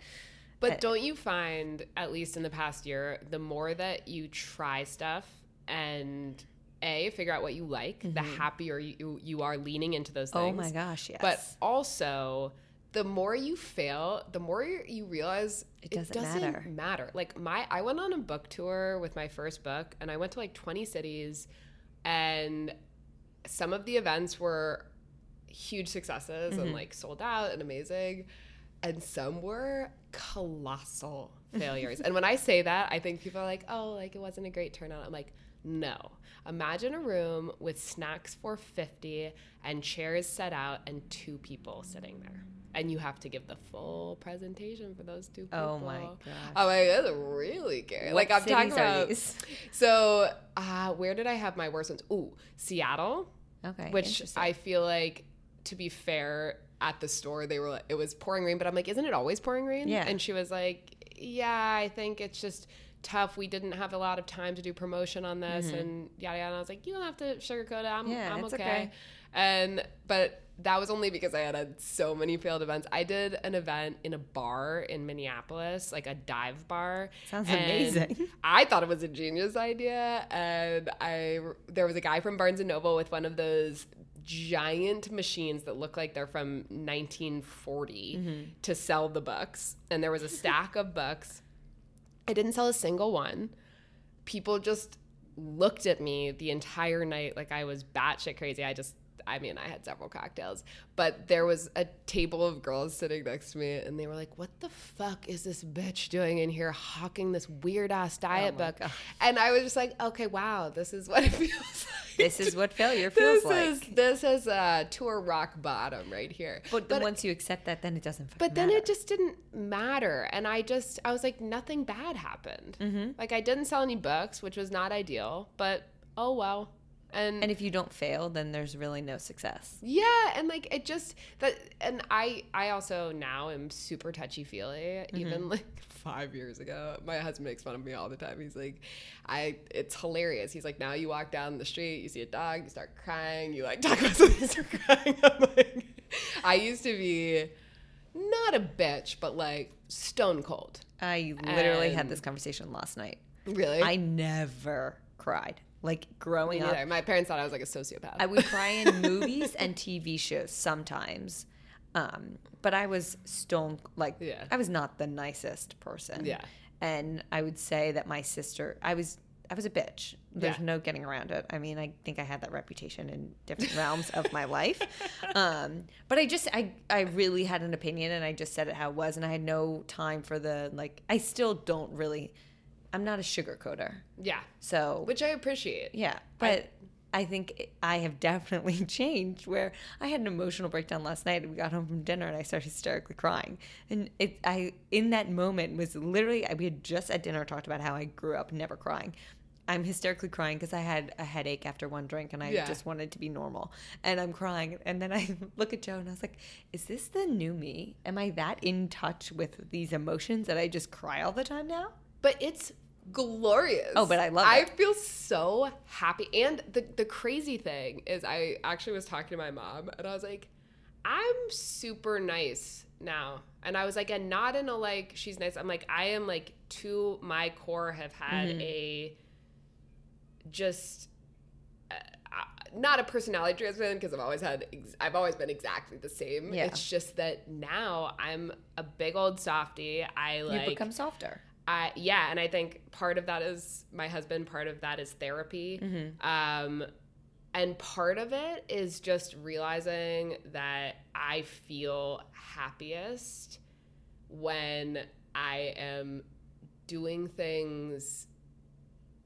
But don't you find, at least in the past year, the more that you try stuff and a figure out what you like, mm-hmm. the happier you you are leaning into those things. Oh my gosh, yes. But also the more you fail, the more you realize it doesn't, it doesn't matter. matter. Like my, I went on a book tour with my first book, and I went to like 20 cities, and some of the events were huge successes mm-hmm. and like sold out and amazing, and some were colossal failures. and when I say that, I think people are like, "Oh, like it wasn't a great turnout." I'm like, no. Imagine a room with snacks for 50 and chairs set out and two people sitting there and you have to give the full presentation for those two people. Oh my god! I'm like, that's really scary. What like I'm talking about. So, uh, where did I have my worst ones? Ooh, Seattle. Okay. Which I feel like, to be fair, at the store they were it was pouring rain, but I'm like, isn't it always pouring rain? Yeah. And she was like, yeah, I think it's just tough. We didn't have a lot of time to do promotion on this, mm-hmm. and yada yada. And I was like, you don't have to sugarcoat it. I'm, yeah, I'm okay. okay. And but that was only because I had had so many failed events. I did an event in a bar in Minneapolis, like a dive bar. Sounds amazing. I thought it was a genius idea, and I there was a guy from Barnes and Noble with one of those giant machines that look like they're from 1940 mm-hmm. to sell the books, and there was a stack of books. I didn't sell a single one. People just looked at me the entire night like I was batshit crazy. I just I mean, I had several cocktails, but there was a table of girls sitting next to me, and they were like, "What the fuck is this bitch doing in here, hawking this weird ass diet oh book?" God. And I was just like, "Okay, wow, this is what it feels like. This is what failure feels this like. Is, this is a tour rock bottom right here." But, but once you accept that, then it doesn't. But then matter. it just didn't matter, and I just I was like, nothing bad happened. Mm-hmm. Like I didn't sell any books, which was not ideal, but oh well and and if you don't fail then there's really no success. Yeah and like it just that and i i also now am super touchy feely. Mm-hmm. even like five years ago my husband makes fun of me all the time. He's like i it's hilarious. He's like now you walk down the street you see a dog you start crying you like talk about something you start crying. I'm like i used to be not a bitch but like stone cold. I literally and had this conversation last night. Really? I never cried like growing up, my parents thought I was like a sociopath. I would cry in movies and TV shows sometimes, um, but I was stone like yeah. I was not the nicest person. Yeah, and I would say that my sister, I was I was a bitch. There's yeah. no getting around it. I mean, I think I had that reputation in different realms of my life. Um, but I just, I, I really had an opinion and I just said it how it was. And I had no time for the, like, I still don't really I'm not a sugarcoater. Yeah. So, which I appreciate. Yeah, but I, I think I have definitely changed. Where I had an emotional breakdown last night, and we got home from dinner, and I started hysterically crying. And it, I, in that moment, was literally we had just at dinner talked about how I grew up never crying. I'm hysterically crying because I had a headache after one drink and I yeah. just wanted to be normal. And I'm crying. And then I look at Joe and I was like, is this the new me? Am I that in touch with these emotions that I just cry all the time now? But it's glorious. Oh, but I love I it. feel so happy. And the the crazy thing is I actually was talking to my mom and I was like, I'm super nice now. And I was like, and not in a like she's nice. I'm like, I am like to my core have had mm-hmm. a just uh, not a personality transplant because I've always had ex- I've always been exactly the same. Yeah. It's just that now I'm a big old softy. I like you become softer. I yeah, and I think part of that is my husband. Part of that is therapy. Mm-hmm. Um, and part of it is just realizing that I feel happiest when I am doing things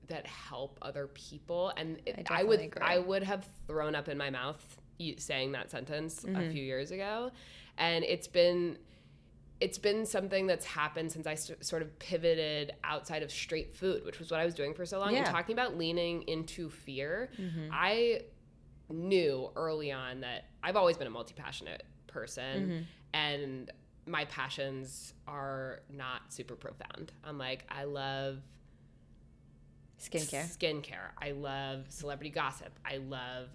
that help other people and I it, I, would agree. I would have thrown up in my mouth saying that sentence Mm-hmm. a few years ago and it's been it's been something that's happened since I st- sort of pivoted outside of straight food, which was what I was doing for so long. And Yeah. Mm-hmm. talking about leaning into fear, I knew early on that I've always been a multi passionate person, Mm-hmm. and my passions are not super profound. I'm like, I love Skincare. skincare. I love celebrity gossip. I love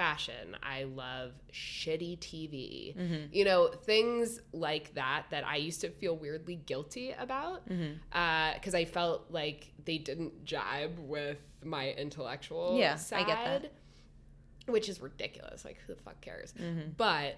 fashion. I love shitty TV. Mm-hmm. You know, things like that that I used to feel weirdly guilty about because I felt like they didn't jibe with my intellectual Yeah, side, I get that. which is ridiculous. Like, who the fuck cares? Mm-hmm. But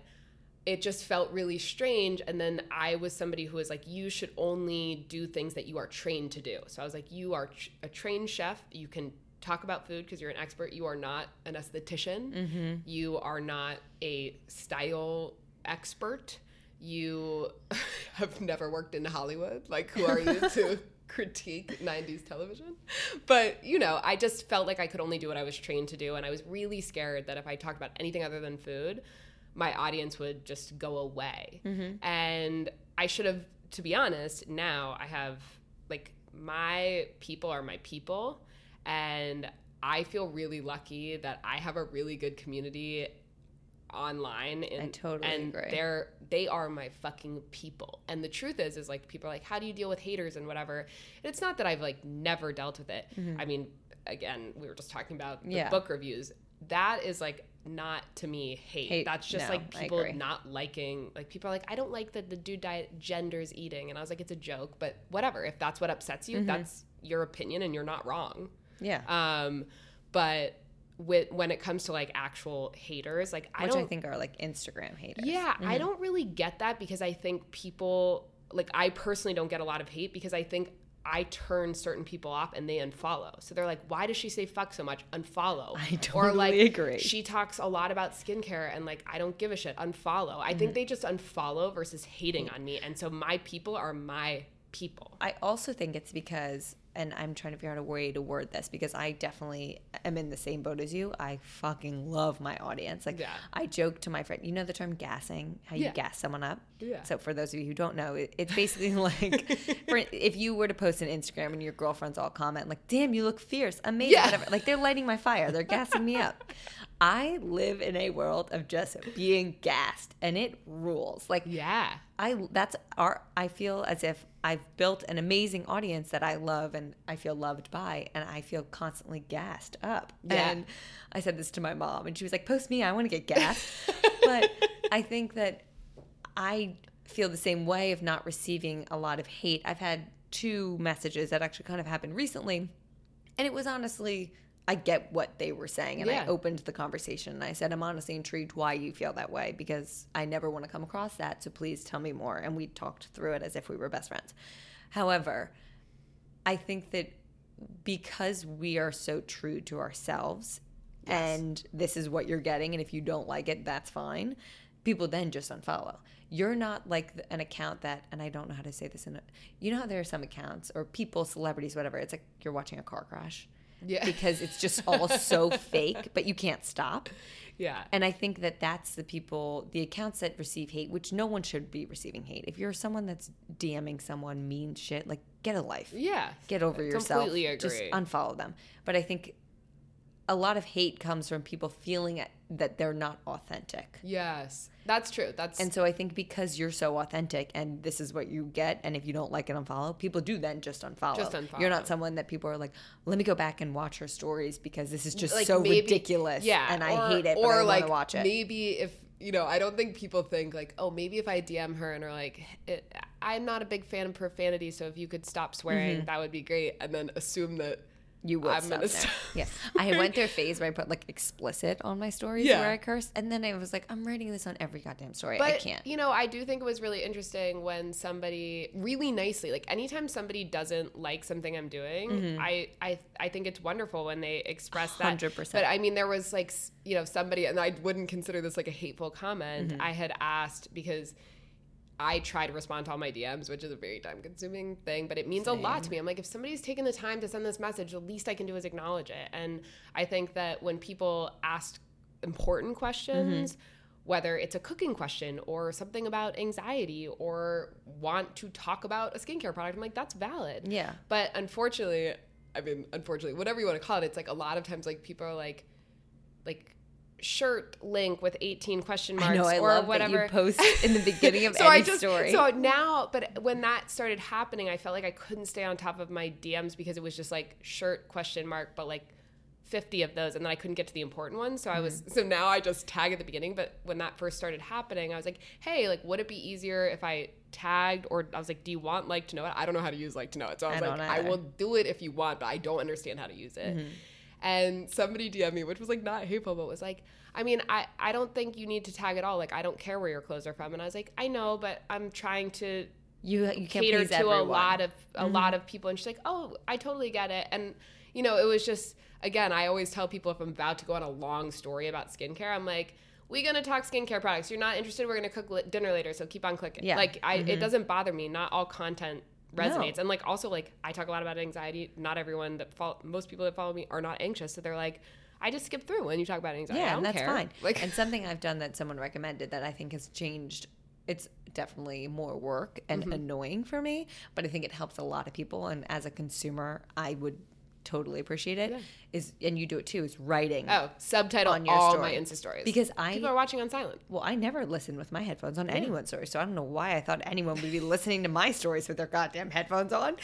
it just felt really strange. And then I was somebody who was like, you should only do things that you are trained to do. So I was like, you are a trained chef. You can talk about food because you're an expert. You are not an esthetician. Mm-hmm. You are not a style expert. You have never worked in Hollywood. Like, who are you to critique 90s television? But, you know, I just felt like I could only do what I was trained to do. And I was really scared that if I talked about anything other than food, my audience would just go away. Mm-hmm. And I should have, to be honest, now I have like my people are my people. And I feel really lucky that I have a really good community online and, totally and agree. they're they are my fucking people. And the truth is is like people are like how do you deal with haters and whatever? And it's not that i've like never dealt with it. I mean again we were just talking about the Mm-hmm. Yeah. book reviews. That is like not to me hate, Hate, that's just no, like people not liking like people are like i don't like that the dude diet genders eating. And i was like it's a joke but whatever. If that's what upsets Mm-hmm. you that's your opinion and you're not wrong Yeah. um but with, when it comes to like actual haters like i Which don't I think are like Instagram haters. yeah, I don't really get that because I think people like I personally don't get a lot of hate because I think I turn certain people off and they unfollow. So they're like, "Why does she say fuck so much? Unfollow." I or totally like, agree. She talks a lot about skincare and like I don't give a shit. Unfollow. I Mm-hmm. think they just unfollow versus hating on me, and so my people are my people. I also think it's because, and I'm trying to figure out a way to word this because I definitely am in the same boat as you. I fucking love my audience. Like, Yeah. I joke to my friend, you know the term gassing, how you Yeah. gas someone up? Yeah. So, for those of you who don't know, it, it's basically like for, if you were to post an Instagram and your girlfriends all comment, like, damn, you look fierce, amazing, Yeah. whatever. Like, they're lighting my fire, they're gassing me up. I live in a world of just being gassed and it rules. Like, Yeah. I that's our I feel as if I've built an amazing audience that I love and I feel loved by and I feel constantly gassed up. Yeah. And I said this to my mom and she was like, "Post me, I want to get gassed." but I think that I feel the same way of not receiving a lot of hate. I've had two messages that actually kind of happened recently and it was honestly I get what they were saying and Yeah. I opened the conversation and I said I'm honestly intrigued why you feel that way because I never want to come across that so please tell me more and we talked through it as if we were best friends. However, I think that because we are so true to ourselves and this is what you're getting and if you don't like it that's fine people then just unfollow you're not like an account that and i don't know how to say this in a you know how there are some accounts or people celebrities whatever it's like you're watching a car crash Yeah. because it's just all so fake but you can't stop Yeah. and I think that that's the people, the accounts that receive hate, which no one should be receiving hate. If you're someone that's DMing someone mean shit, like get a life. Yeah. Get over yourself. Completely agree. Just unfollow them. But I think a lot of hate comes from people feeling that they're not authentic. Yes. That's true. That's And so I think because you're so authentic and this is what you get, and if you don't like it, unfollow, people do then just unfollow. Just unfollow. You're not someone that people are like, let me go back and watch her stories because this is just like so maybe- ridiculous. Yeah, And I or- hate it, Or I like watch it. maybe if you know, I don't think people think like, oh, maybe if I DM her and are like, I'm not a big fan of profanity, so if you could stop swearing, Mm-hmm. that would be great, and then assume that You will I'm gonna stop. Yeah, I went through a phase where I put like explicit on my stories Yeah. where I cursed, and then I was like, I'm writing this on every goddamn story. But I can't. you know, I do think it was really interesting when somebody really nicely, like anytime somebody doesn't like something I'm doing, I, I I think it's wonderful when they express that. 100%. But I mean, there was like you know somebody, and I wouldn't consider this like a hateful comment. Mm-hmm. I had asked because I try to respond to all my DMs, which is a very time consuming thing, but it means a lot to me. I'm like, if somebody's taken the time to send this message, the least I can do is acknowledge it. And I think that when people ask important questions, mm-hmm. whether it's a cooking question or something about anxiety or want to talk about a skincare product, I'm like, that's valid. Yeah. But unfortunately, I mean, unfortunately, whatever you want to call it, it's like a lot of times, like people are like, like shirt link with 18 question marks know I or love whatever. post in the beginning of so any I just, story. So now, but when that started happening, I felt like I couldn't stay on top of my DMs because it was just like shirt question mark, but like 50 of those, and then I couldn't get to the important ones. So I was, Mm-hmm. so now I just tag at the beginning. But when that first started happening, I was like, hey, like, would it be easier if I tagged or I was like, do you want like to know it? I don't know how to use like to know it. So I was I like, I will do it if you want, but I don't understand how to use it. Mm-hmm. And somebody DM'd me, which was like not hateful, but was like, I mean, I, I don't think you need to tag at all. Like, I don't care where your clothes are from. And I was like, I know, but I'm trying to you you can't cater to everyone. a lot of a mm-hmm. lot of people. And she's like, oh, I totally get it. And you know, it was just again, I always tell people if I'm about to go on a long story about skincare, I'm like. We're gonna talk skincare products. You're not interested. We're gonna cook li- dinner later, so keep on clicking. Yeah. Like I, it mm-hmm. doesn't bother me. Not all content resonates, No. and like also like I talk a lot about anxiety. Not everyone that follow, most people that follow me are not anxious, so they're like, I just skip through when you talk about anxiety. I Yeah, don't and that's care. fine. Like and something I've done that someone recommended that I think has changed. It's definitely more work and Mm-hmm. annoying for me, but I think it helps a lot of people. And as a consumer, I would totally appreciate it. Is and you do it too. Is writing. oh, subtitle On your all story. my Insta stories Because I- people are watching on silent. Well, I never listen with my headphones on anyone's story, so I don't know why I thought anyone would be listening to my stories with their goddamn headphones on.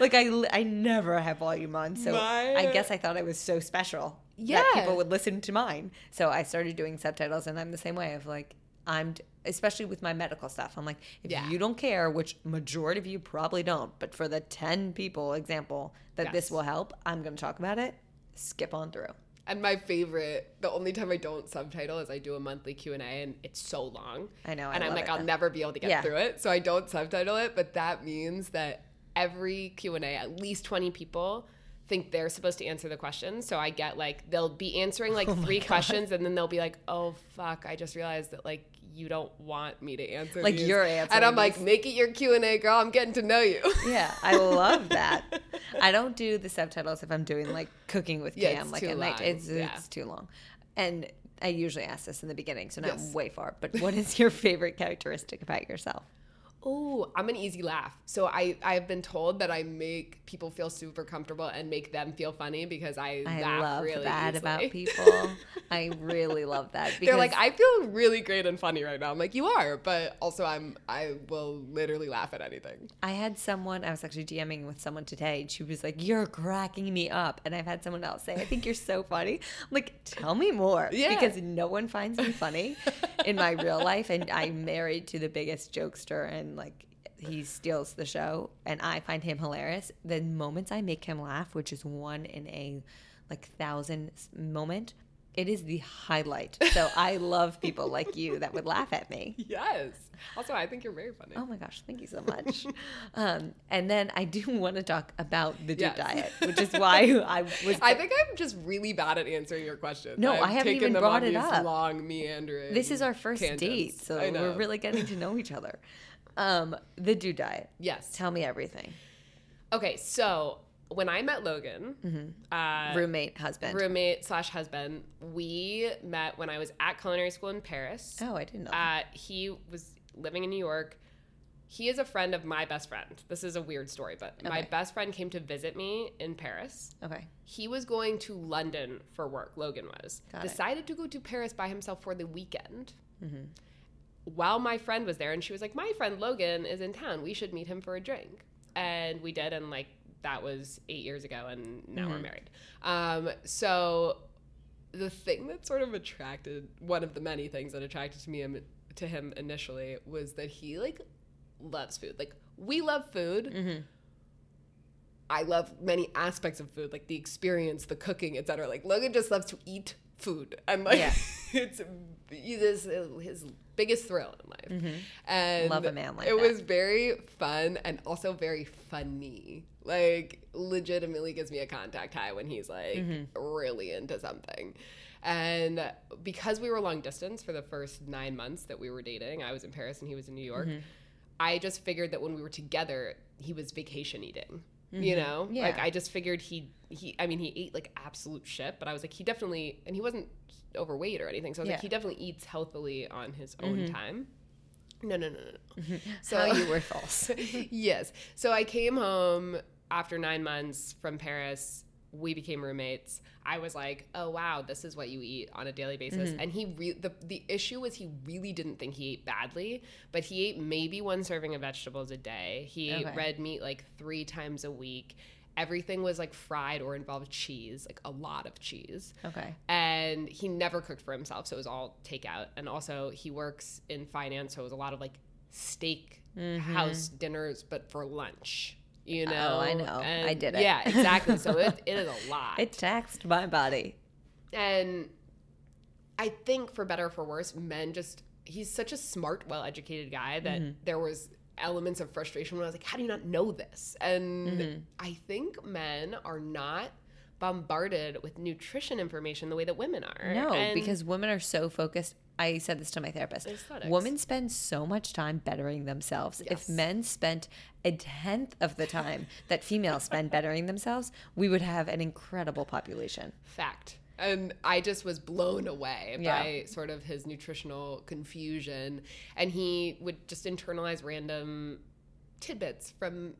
Like I, I never have volume on, so My- I guess I thought I was so special that Yeah. people would listen to mine. So I started doing subtitles, and I'm the same way of like I'm, especially with my medical stuff. I'm like, if Yeah. you don't care, which majority of you probably don't, but for the ten people example that Yes. this will help, I'm going to talk about it. Skip on through. And my favorite, the only time I don't subtitle is I do a monthly Q and A, and it's so long. I know, I and I'm like. I'll never be able to get Yeah. through it, so I don't subtitle it. But that means that every Q and A, at least 20 people think they're supposed to answer the questions. So I get like they'll be answering like Oh three questions, and then they'll be like, "Oh fuck, I just realized that like." You don't want me to answer Like, these." you're and I'm like, make it your Q and A, girl. I'm getting to know you. Yeah, I love that. I don't do the subtitles if I'm doing like cooking with Cam, it's like at night. It's Yeah. it's too long, and I usually ask this in the beginning, so not Yes. way far. But what is your favorite characteristic about yourself? Oh, I'm an easy laugh. So I I've been told that I make people feel super comfortable and make them feel funny because I, I laugh love really that easily. about people. I really love that. Because They're like, I feel really great and funny right now. I'm like, you are, but also I'm I will literally laugh at anything. I had someone, I was actually DMing with someone today, and she was like, You're cracking me up. And I've had someone else say, I think you're so funny. I'm like, Tell me more. Yeah. Because no one finds me funny in my real life. And I'm married to the biggest jokester, and like, he steals the show, and I find him hilarious. The moments I make him laugh, which is one in a like thousand moment, it is the highlight. So I love people like you that would laugh at me. Yes. Also, I think you're very funny. Oh my gosh, thank you so much. um, and then I do want to talk about the Yes. diet, which is why I was. I think I'm just really bad at answering your questions. No, I've I haven't taken even brought it up. Long meandering. this is our first tangents. date, so we're really getting to know each other. Um, the Dude diet. yes. Tell me everything. Okay, so when I met Logan, uh, Roommate, husband. roommate slash husband, we met when I was at culinary school in Paris. oh, I didn't know. that. Uh, he was living in New York. He is a friend of my best friend. This is a weird story, but my best friend came to visit me in Paris. okay. He was going to London for work. Logan was Got it. decided to go to Paris by himself for the weekend. Mm-hmm. While my friend was there, and she was like, "My friend Logan is in town. We should meet him for a drink." And we did, and like that was eight years ago, and now we're Mhm. married. Um, so the thing that sort of attracted one of the many things that attracted to me to him initially was that he like loves food. Like we love food. Mm-hmm. I love many aspects of food, like the experience, the cooking, etc. Like Logan just loves to eat food, and like Yeah. it's his, his biggest thrill in life. And Mm-hmm. Love a man like it that. was very fun and also very funny. Like legitimately gives me a contact high when he's like Mm-hmm. really into something. And because we were long distance for the first nine months that we were dating, I was in Paris and he was in New York. Mm-hmm. I just figured that when we were together, he was vacation eating. You know, Mm-hmm. Yeah. like I just figured he he. I mean, he ate like absolute shit, but I was like, he definitely, and he wasn't overweight or anything. So I was Yeah. like, he definitely eats healthily on his own time. No, no, no, no, no. So How you were false. yes. So I came home after nine months from Paris. We became roommates. I was like, "Oh wow, this is what you eat on a daily basis." Mm-hmm. And he re- the the issue was he really didn't think he ate badly, but he ate maybe one serving of vegetables a day. He ate red meat like three times a week. Everything was like fried or involved cheese, like a lot of cheese Okay. and he never cooked for himself so it was all takeout and also he works in finance so it was a lot of like steak house dinners but for lunch you know. Oh, I know. I did it. yeah exactly so it, it is a lot It taxed my body. and i think for better or for worse men just he's such a smart well-educated guy that Mm-hmm. there was elements of frustration when i was like how do you not know this and Mm-hmm. i think men are not bombarded with nutrition information the way that women are No, And- because women are so focused. I said this to my therapist. Aesthetics. Women spend so much time bettering themselves. Yes. If men spent a tenth of the time that females spend bettering themselves, we would have an incredible population. fact and i just was blown away Yeah. by sort of his nutritional confusion and he would just internalize random tidbits from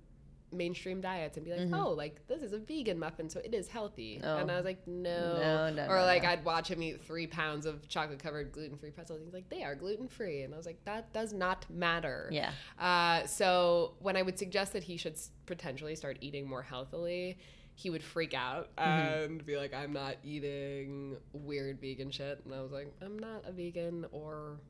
mainstream diets and be like oh like this is a vegan muffin so it is healthy Mm-hmm. Oh. and i was like no No, no, or like no. i'd watch him eat three pounds of chocolate covered gluten-free pretzels he's like they are gluten-free and i was like that does not matter Yeah. uh, so when I would suggest that he should potentially start eating more healthily, he would freak out Mm-hmm. and be like, "I'm not eating weird vegan shit," and I was like, "I'm not a vegan or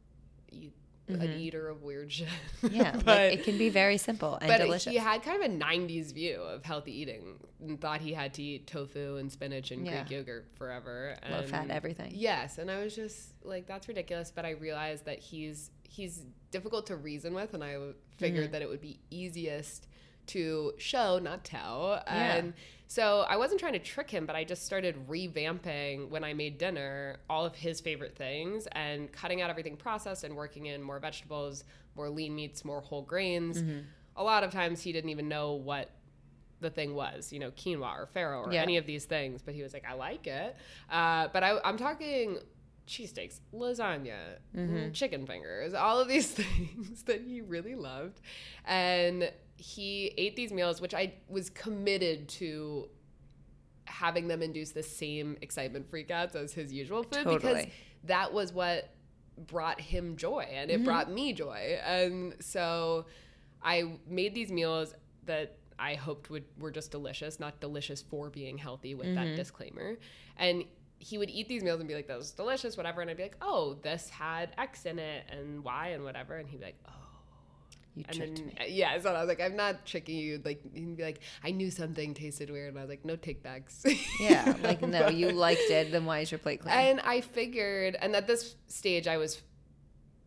eat, an eater of weird shit." Mm-hmm. Yeah, but like it can be very simple and but delicious. he had kind of a '90s view of healthy eating and thought he had to eat tofu and spinach and Yeah. Greek yogurt forever. Low fat and- everything. Yes, and I was just like, that's ridiculous. But I realized that he's he's difficult to reason with, and I figured Mm-hmm. that it would be easiest to show, not tell. Yeah. And so I wasn't trying to trick him, but I just started revamping when I made dinner all of his favorite things and cutting out everything processed and working in more vegetables, more lean meats, more whole grains. Mm-hmm. A lot of times he didn't even know what the thing was, you know, quinoa or farro or Yeah. any of these things, but he was like, I like it. Uh, but I, I'm talking cheesesteaks, lasagna, Mm-hmm. chicken fingers, all of these things that he really loved. And he ate these meals, which I was committed to having them induce the same excitement freakouts as his usual food because that was what brought him joy and it mm-hmm. brought me joy. And so I made these meals that I hoped would were just delicious, not delicious for being healthy with that mm-hmm. disclaimer. And he would eat these meals and be like, "That was delicious, whatever." And I'd be like, "Oh, this had X in it and Y and whatever." And he'd be like, "Oh." You And tricked then, me. yeah, so I was like, I'm not tricking you. Like, you'd be like, I knew something tasted weird. And I was like, no take backs. Yeah, like no, you liked it. Then why is your plate clean? And I figured, and at this stage, I was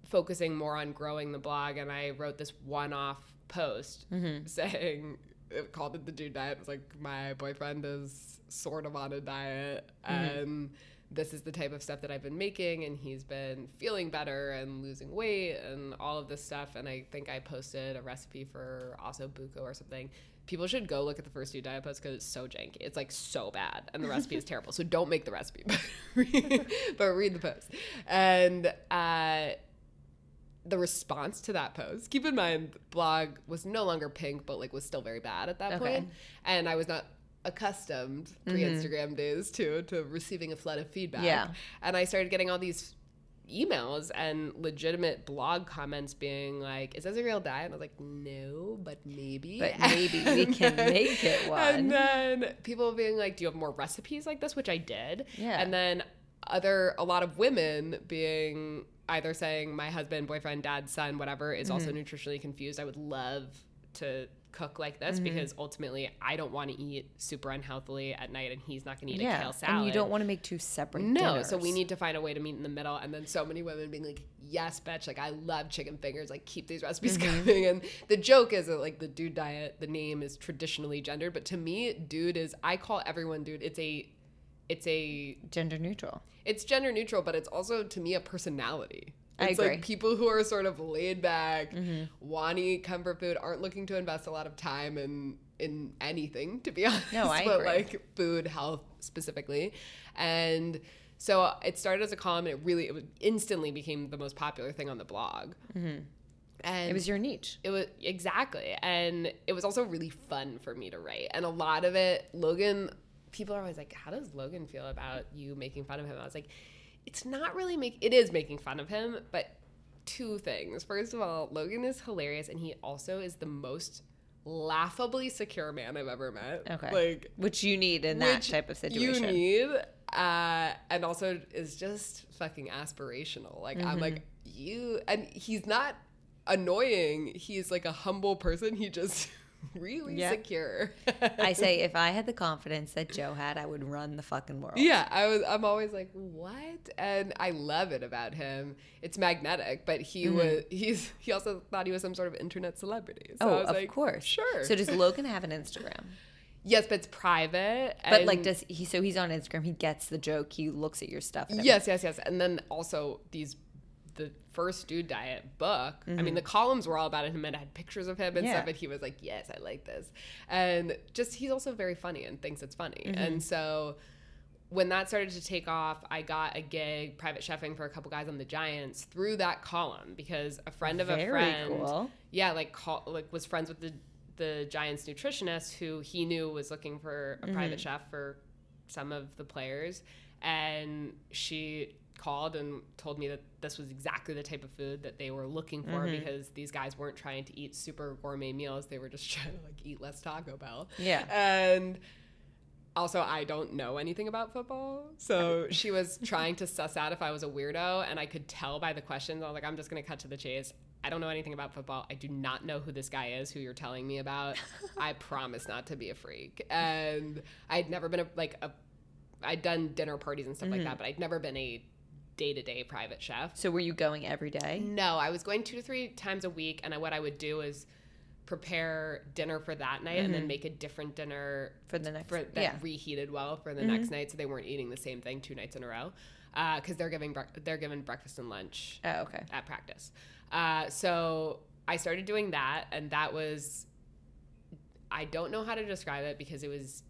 focusing more on growing the blog, and I wrote this one-off post Mm-hmm. saying, it called it the Dude Diet. It was like my boyfriend is sort of on a diet, Mm-hmm. and this is the type of stuff that I've been making, and he's been feeling better and losing weight and all of this stuff. And I think I posted a recipe for osso buco or something. People should go look at the first two Diet posts because it's so janky. It's like so bad, and the recipe is terrible. So don't make the recipe, but read, but read the post. And uh, the response to that post, keep in mind, blog was no longer pink, but like was still very bad at that Okay. point. and I was not accustomed pre Instagram days to to receiving a flood of feedback. Yeah. and I started getting all these emails and legitimate blog comments being like, "Is this a real diet?" And I was like, "No, but maybe." But maybe we can then- make it one. And then people being like, "Do you have more recipes like this?" Which I did. Yeah. And then other a lot of women being either saying my husband, boyfriend, dad, son, whatever is also Mm-hmm. nutritionally confused. I would love to cook like this because ultimately I don't want to eat super unhealthily at night and he's not going to eat a kale salad. and you don't want to make two separate. No, so we need to find a way to meet in the middle. And then so many women being like, "Yes, bitch! Like I love chicken fingers. Like keep these recipes Mm-hmm. coming." And the joke is that like the dude diet, the name is traditionally gendered, but to me, dude is I call everyone dude. It's a, it's a, gender neutral. it's gender neutral, but it's also to me a personality. I It's like people who are sort of laid back, Mm-hmm. want to eat comfort food, aren't looking to invest a lot of time in in anything, to be honest. No, I but agree. like food, health specifically, and so it started as a column, and it really, it was- instantly became the most popular thing on the blog. And Mm-hmm. It was your niche. it was exactly, and it was also really fun for me to write. And a lot of it, Logan, people are always like, "How does Logan feel about you making fun of him?" I was like, "It's not really make. It is making fun of him, but two things. First of all, Logan is hilarious, and he also is the most laughably secure man I've ever met. Okay. like Which you need in that type of situation. You need, uh, and also is just fucking aspirational. Like I'm like Mm-hmm. you, and he's not annoying. He's like a humble person. He just really Yeah. secure. I say if I had the confidence that Joe had, I would run the fucking world. Yeah, I was. I'm always like, what? And I love it about him. It's magnetic, but he Mm-hmm. was. He's. He also thought he was some sort of internet celebrity. So Oh, I was of like, course. sure. So does Logan have an Instagram? yes, but it's private. But like, does he? So he's on Instagram. He gets the joke. He looks at your stuff. Yes, yes, yes. And then also these the first dude diet book. I mean, the columns were all about him and it had pictures of him and Mm-hmm. Yeah. stuff. And he was like, "Yes, I like this," and just he's also very funny and thinks it's funny. Mm-hmm. And so when that started to take off, I got a gig private chefing for a couple guys on the Giants through that column because a friend of a friend, cool. yeah, like call, like was friends with the the Giants nutritionist who he knew was looking for a Mm-hmm. private chef for some of the players, and she called and told me that this was exactly the type of food that they were looking for Mm-hmm. because these guys weren't trying to eat super gourmet meals; they were just trying to like eat less Taco Bell. Yeah. and. Also, I don't know anything about football. So she was trying to suss out if I was a weirdo, and I could tell by the questions. I was like, I'm just going to cut to the chase. I don't know anything about football. I do not know who this guy is who you're telling me about. I promise not to be a freak. And I'd never been a, like, a, I'd done dinner parties and stuff like that, but I'd never been a day to day private chef. So were you going every day? No, I was going two to three times a week, and I, what I would do is prepare dinner for that night and then mm-hmm. make a different dinner For the next- for, that yeah. reheated well for the mm-hmm. next night, so they weren't eating the same thing two nights in a row uh, because they're giving bre- they're given breakfast and lunch Oh, okay. at practice. Uh, so I started doing that, and that was I don't know how to describe it because it was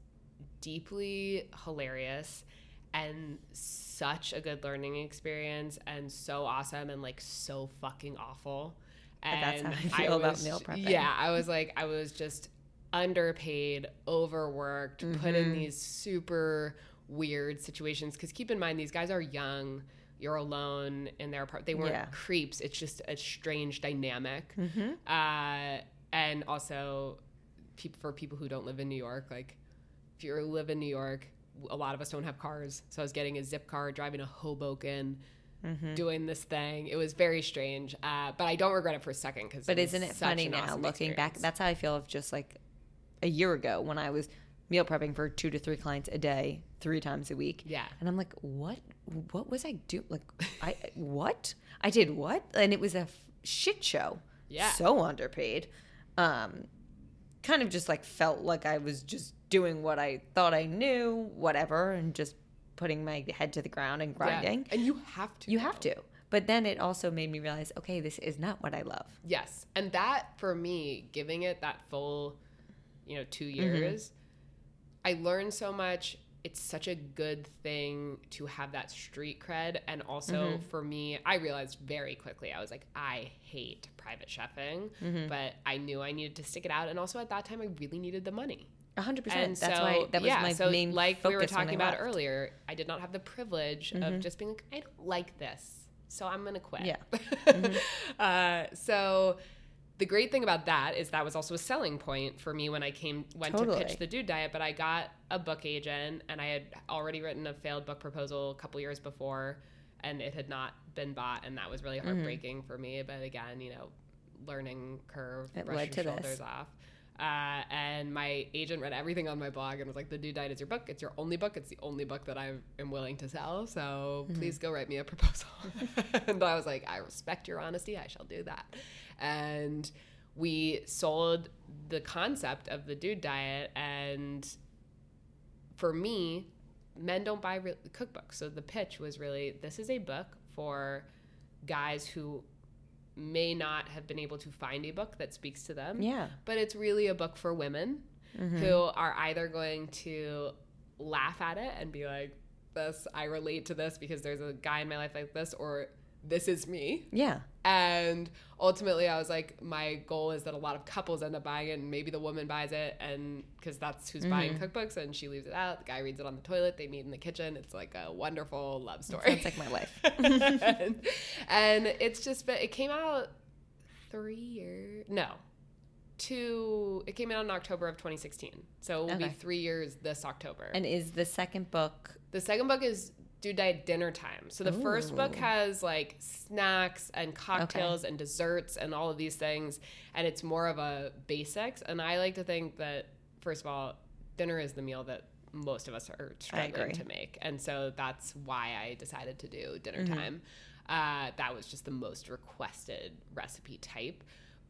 deeply hilarious and such a good learning experience and so awesome and like so fucking awful. And that's how I feel about was- meal prepping. Yeah, I was like, I was just underpaid, overworked, put Mm-hmm. in these super weird situations. Because keep in mind, these guys are young. You're alone in their apartment. They weren't Yeah. creeps. It's just a strange dynamic. Mm-hmm. Uh, and also, peop for people who don't live in New York, like if you live in New York, a lot of us don't have cars. So I was getting a Zipcar, driving to Hoboken, Mm-hmm. doing this thing. It was very strange, uh, but I don't regret it for a second because. But isn't it funny now looking back? That's how I feel of just like a year ago when I was meal prepping for two to three clients a day, three times a week. Yeah. And I'm like, what? What was I doing? Like, I what? I did what? And it was a f- shit show. Yeah. So underpaid. Um, kind of just like felt like I was just doing what I thought I knew, whatever, and just putting my head to the ground and grinding. and you have to. You have to. But then it also made me realize, okay, this is not what I love. Yes, and that for me, giving it that full, you know, two mm-hmm. years, I learned so much. It's such a good thing to have that street cred, and also mm-hmm. for me, I realized very quickly I was like, I hate private chefing, mm-hmm. but I knew I needed to stick it out, and also at that time, I really needed the money. A hundred And percent. That's so, why that was yeah, my so main like we were talking about left. Mm-hmm. earlier. I did not have the privilege of just being like, I don't like this, so I'm gonna quit. Yeah. uh, so the great thing about that is that was also a selling point for me when I came went Totally. to pitch the Dude Diet. But I got a book agent, and I had already written a failed book proposal a couple years before, and it had not been bought, and that was Mm-hmm. really heartbreaking for me. But again, you know, learning curve, It brush led your to shoulders this. off. Uh, and my agent read everything on my blog and was like, "The Dude Diet is your book. It's your only book. It's the only book that I am willing to sell. So Mm-hmm. please go write me a proposal." and I was like, "I respect your honesty. I shall do that." And we sold the concept of the Dude Diet, and for me, men don't buy re- cookbooks. So the pitch was really, "This is a book for." guys who may not have been able to find a book that speaks to them. Yeah. But it's really a book for women Mm-hmm. who are either going to laugh at it and be like, this, I relate to this because there's a guy in my life like this, or this is me. Yeah. And ultimately, I was like, my goal is that a lot of couples end up buying it, and maybe the woman buys it, and because that's who's buying Mm-hmm. cookbooks, and she leaves it out. The guy reads it on the toilet. They meet in the kitchen. It's like a wonderful love story. It's like my life. and, and it's just been, it came out three years, no, two, it came out in October of 2016. So it will be three years this October. And is the second book The second book is due at dinner time. So the first book has like snacks and cocktails and desserts and all of these things, and it's more of a basics. And I like to think that first of all, dinner is the meal that most of us are struggling to make, and so that's why I decided to do dinner Mm-hmm. time. Uh, that was just the most requested recipe type.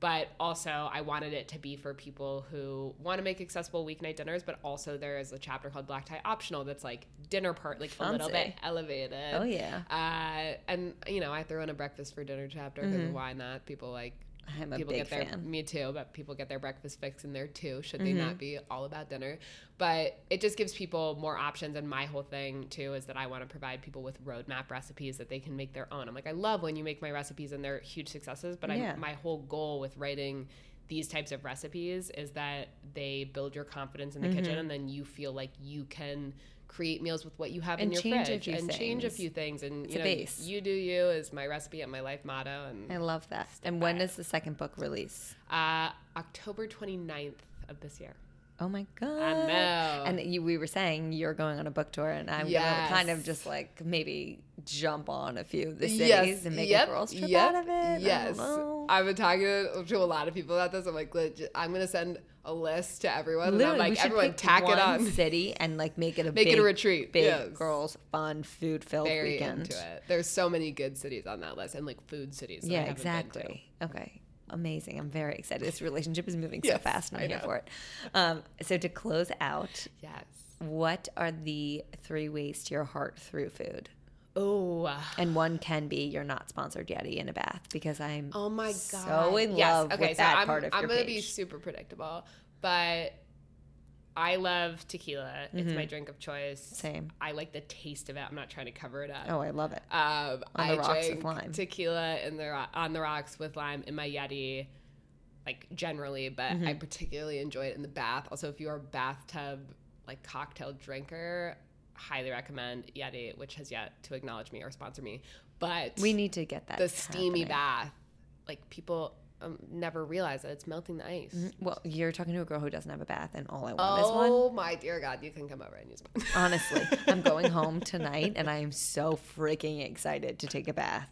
But also, I wanted it to be for people who want to make accessible weeknight dinners, but also there is a chapter called Black Tie Optional that's like dinner part, like a little bit elevated. Oh yeah. Uh, and you know, I throw in a breakfast for dinner chapter because why not? People like I'm a people big get their fan. me too, but people get their breakfast fix in there too. Should they not mm-hmm. be all about dinner? But it just gives people more options. And my whole thing too is that I want to provide people with roadmap recipes that they can make their own. I'm like, I love when you make my recipes and they're huge successes. But Yeah. I'm, my whole goal with writing these types of recipes is that they build your confidence in the kitchen, mm-hmm. and then you feel like you can create meals with what you have And in your change a fridge few and change a things. few things and It's you a know base. you do you is my recipe and my life motto and I love that. And when does the second book release? uh, October 29th of this year. Oh my god! know. And you, we were saying you're going on a book tour, and I'm gonna kind of just like maybe jump on a few of the cities and make a girls trip yep, out of it. I Yes. I've been talking to, to a lot of people about this. I'm like, I'm gonna send a list to everyone, and I'm Literally, like, everyone tack it on. city and like make it a Make it a retreat, big yes. girls fun food filled weekend. into it. There's so many good cities on that list, and like food cities. That Yeah, haven't been to. exactly. Okay. Amazing. I'm very excited. This relationship is moving so Yes, fast and I'm here for it. Um, so to close out, Yes. what are the three ways to your heart through food? Oh. And one can be you're not sponsored Yeti in a bath because I'm Oh my god. so in Yes, love okay, with so that I'm, part of I'm your gonna page. be super predictable, but I love tequila. It's my drink of choice. Mm-hmm. Same. I like the taste of it. I'm not trying to cover it up. Oh, I love it. Um, On I the rocks with lime. tequila in the ro- on the rocks with lime in my Yeti, like generally, but Mm-hmm. I particularly enjoy it in the bath. Also, if you're a bathtub like cocktail drinker, highly recommend Yeti, which has yet to acknowledge me or sponsor me. But We need to get that. the steamy happening. bath, like people um, never realize that it's melting the ice. Well, you're talking to a girl who doesn't have a bath, and all I want is one. Oh my dear God, you can come over and use mine. Honestly, I'm going home tonight, and I am so freaking excited to take a bath.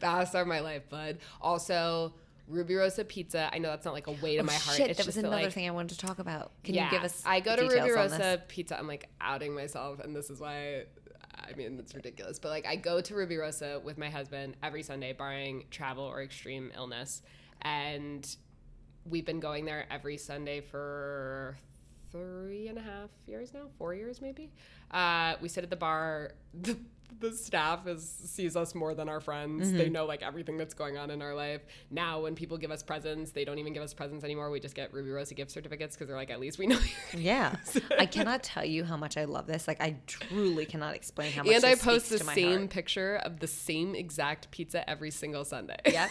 Baths are my life, bud. Also, Rubirosa pizza. I know that's not like a weight oh, of my heart. Oh, Shit, it's that was that, another like, thing I wanted to talk about. Can yeah, you give us? I go to Rubirosa? Pizza. I'm like outing myself, and this is why. I mean, it's ridiculous, but like I go to Rubirosa with my husband every Sunday, barring travel or extreme illness, and we've been going there every Sunday for three and a half years now, four years maybe. Uh, we sit at the bar. The, the staff is sees us more than our friends. Mm-hmm. They know like everything that's going on in our life. Now, when people give us presents, they don't even give us presents anymore. We just get Rubirosa gift certificates because they're like, at least we know. Yeah, I cannot tell you how much I love this. Like, I truly cannot explain how much. and I post the same heart. picture of the same exact pizza every single Sunday. Yep.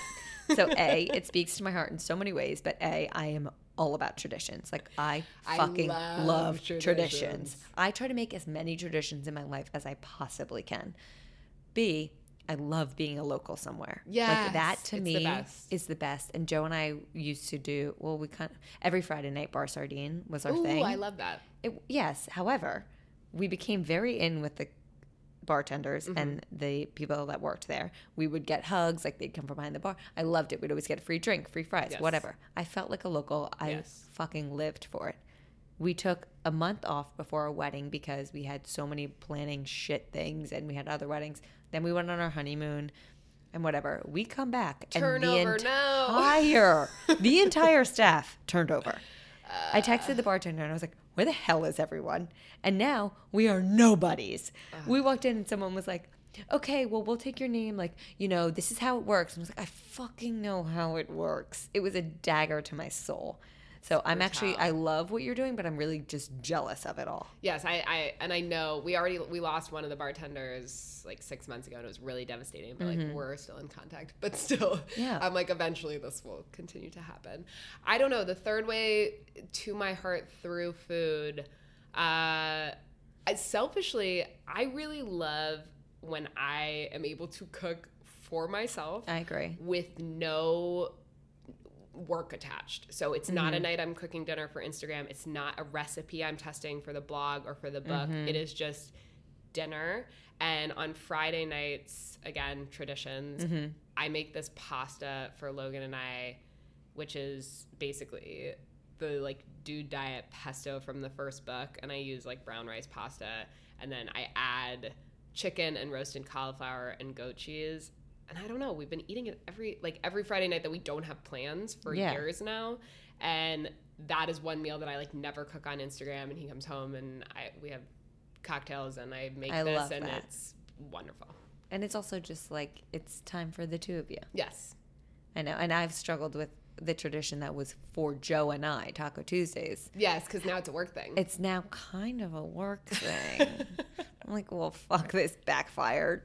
So a, it speaks to my heart in so many ways. But a, I am all about traditions. Like I I fucking love love, traditions. traditions. I try to make as many traditions in my life as I possibly can. B, I love being a local somewhere. like that to me the is the best. And Joe and I used to do well. We kind of every Friday night bar sardine was our Ooh, thing. I love that. It, yes. However, we became very in with the bartenders Mm-hmm. and the people that worked there. We would get hugs, like they'd come from behind the bar. I loved it. We'd always get a free drink, free fries, Yes. whatever. I felt like a local. I Yes. fucking lived for it. We took a month off before our wedding because we had so many planning shit things and we had other weddings. Then we went on our honeymoon and whatever. We come back Turnover, and the no. entire the entire staff turned over. Uh. I texted the bartender and I was like, "Where the hell is everyone?" And now we are nobodies. We walked in and someone was like, okay, well, we'll take your name. Like, you know, this is how it works. And I was like, I fucking know how it works. It was a dagger to my soul. So I'm actually, I love what you're doing, but I'm really just jealous of it all. Yes, I, I and I know we already we lost one of the bartenders like six months ago, and it was really devastating. But like we're still in contact, but still, Yeah. I'm like eventually this will continue to happen. I don't know. The third way to my heart through food. Uh, I, selfishly, I really love when I am able to cook for myself I agree. with no work attached. So it's not a mm-hmm. night I'm cooking dinner for Instagram. It's not a recipe I'm testing for the blog or for the book. Mm-hmm. It is just dinner. And on Friday nights, again, traditions, mm-hmm. I make this pasta for Logan and I, which is basically the like dude diet pesto from the first book and I use like brown rice pasta and then I add chicken and roasted cauliflower and goat cheese and I don't know we've been eating it every like every Friday night that we don't have plans for Yeah. years now and that is one meal that I like never cook on Instagram and he comes home and I we have cocktails and I make I this and that. it's wonderful. And it's also just like, it's time for the two of you. Yes. I know. And I've struggled with the tradition that was for Joe and I, Taco Tuesdays. Yes, because now it's a work thing. It's now kind of a work thing. I'm like, well, fuck, this backfired.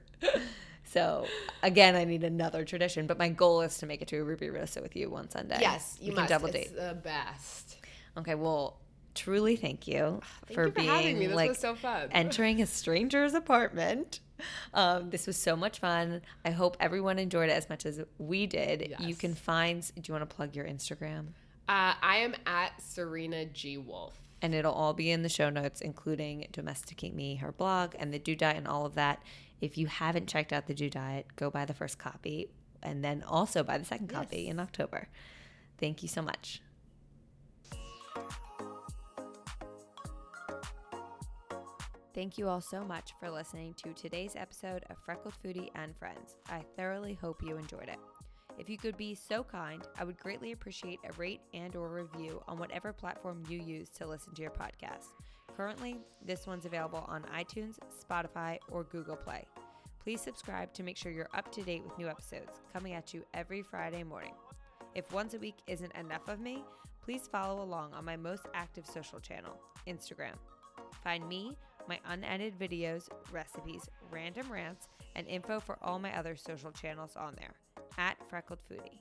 So again, I need another tradition, but my goal is to make it to a Rubirosa with you one Sunday. yes, you we must. can double It's the best. Okay, well, truly thank you Thank for you for being having me. This like so entering a stranger's apartment. Um, this was so much fun. I hope everyone enjoyed it as much as we did. Yes. You can find. Do you want to plug your Instagram? Uh, I am at Serena G Wolf. and it'll all be in the show notes, including Domesticate Me, her blog, and the Dude Diet, and all of that. If you haven't checked out the Dude Diet, go buy the first copy, and then also buy the second copy in October. Thank you so much. Thank you all so much for listening to today's episode of Freckled Foodie and Friends. I thoroughly hope you enjoyed it. If you could be so kind, I would greatly appreciate a rate and or review on whatever platform you use to listen to your podcast. Currently, this one's available on iTunes, Spotify, or Google Play. Please subscribe to make sure you're up to date with new episodes coming at you every Friday morning. If once a week isn't enough of me, please follow along on my most active social channel, Instagram. Find me, my unedited videos, recipes, random rants, and info for all my other social channels on there at Freckled Foodie.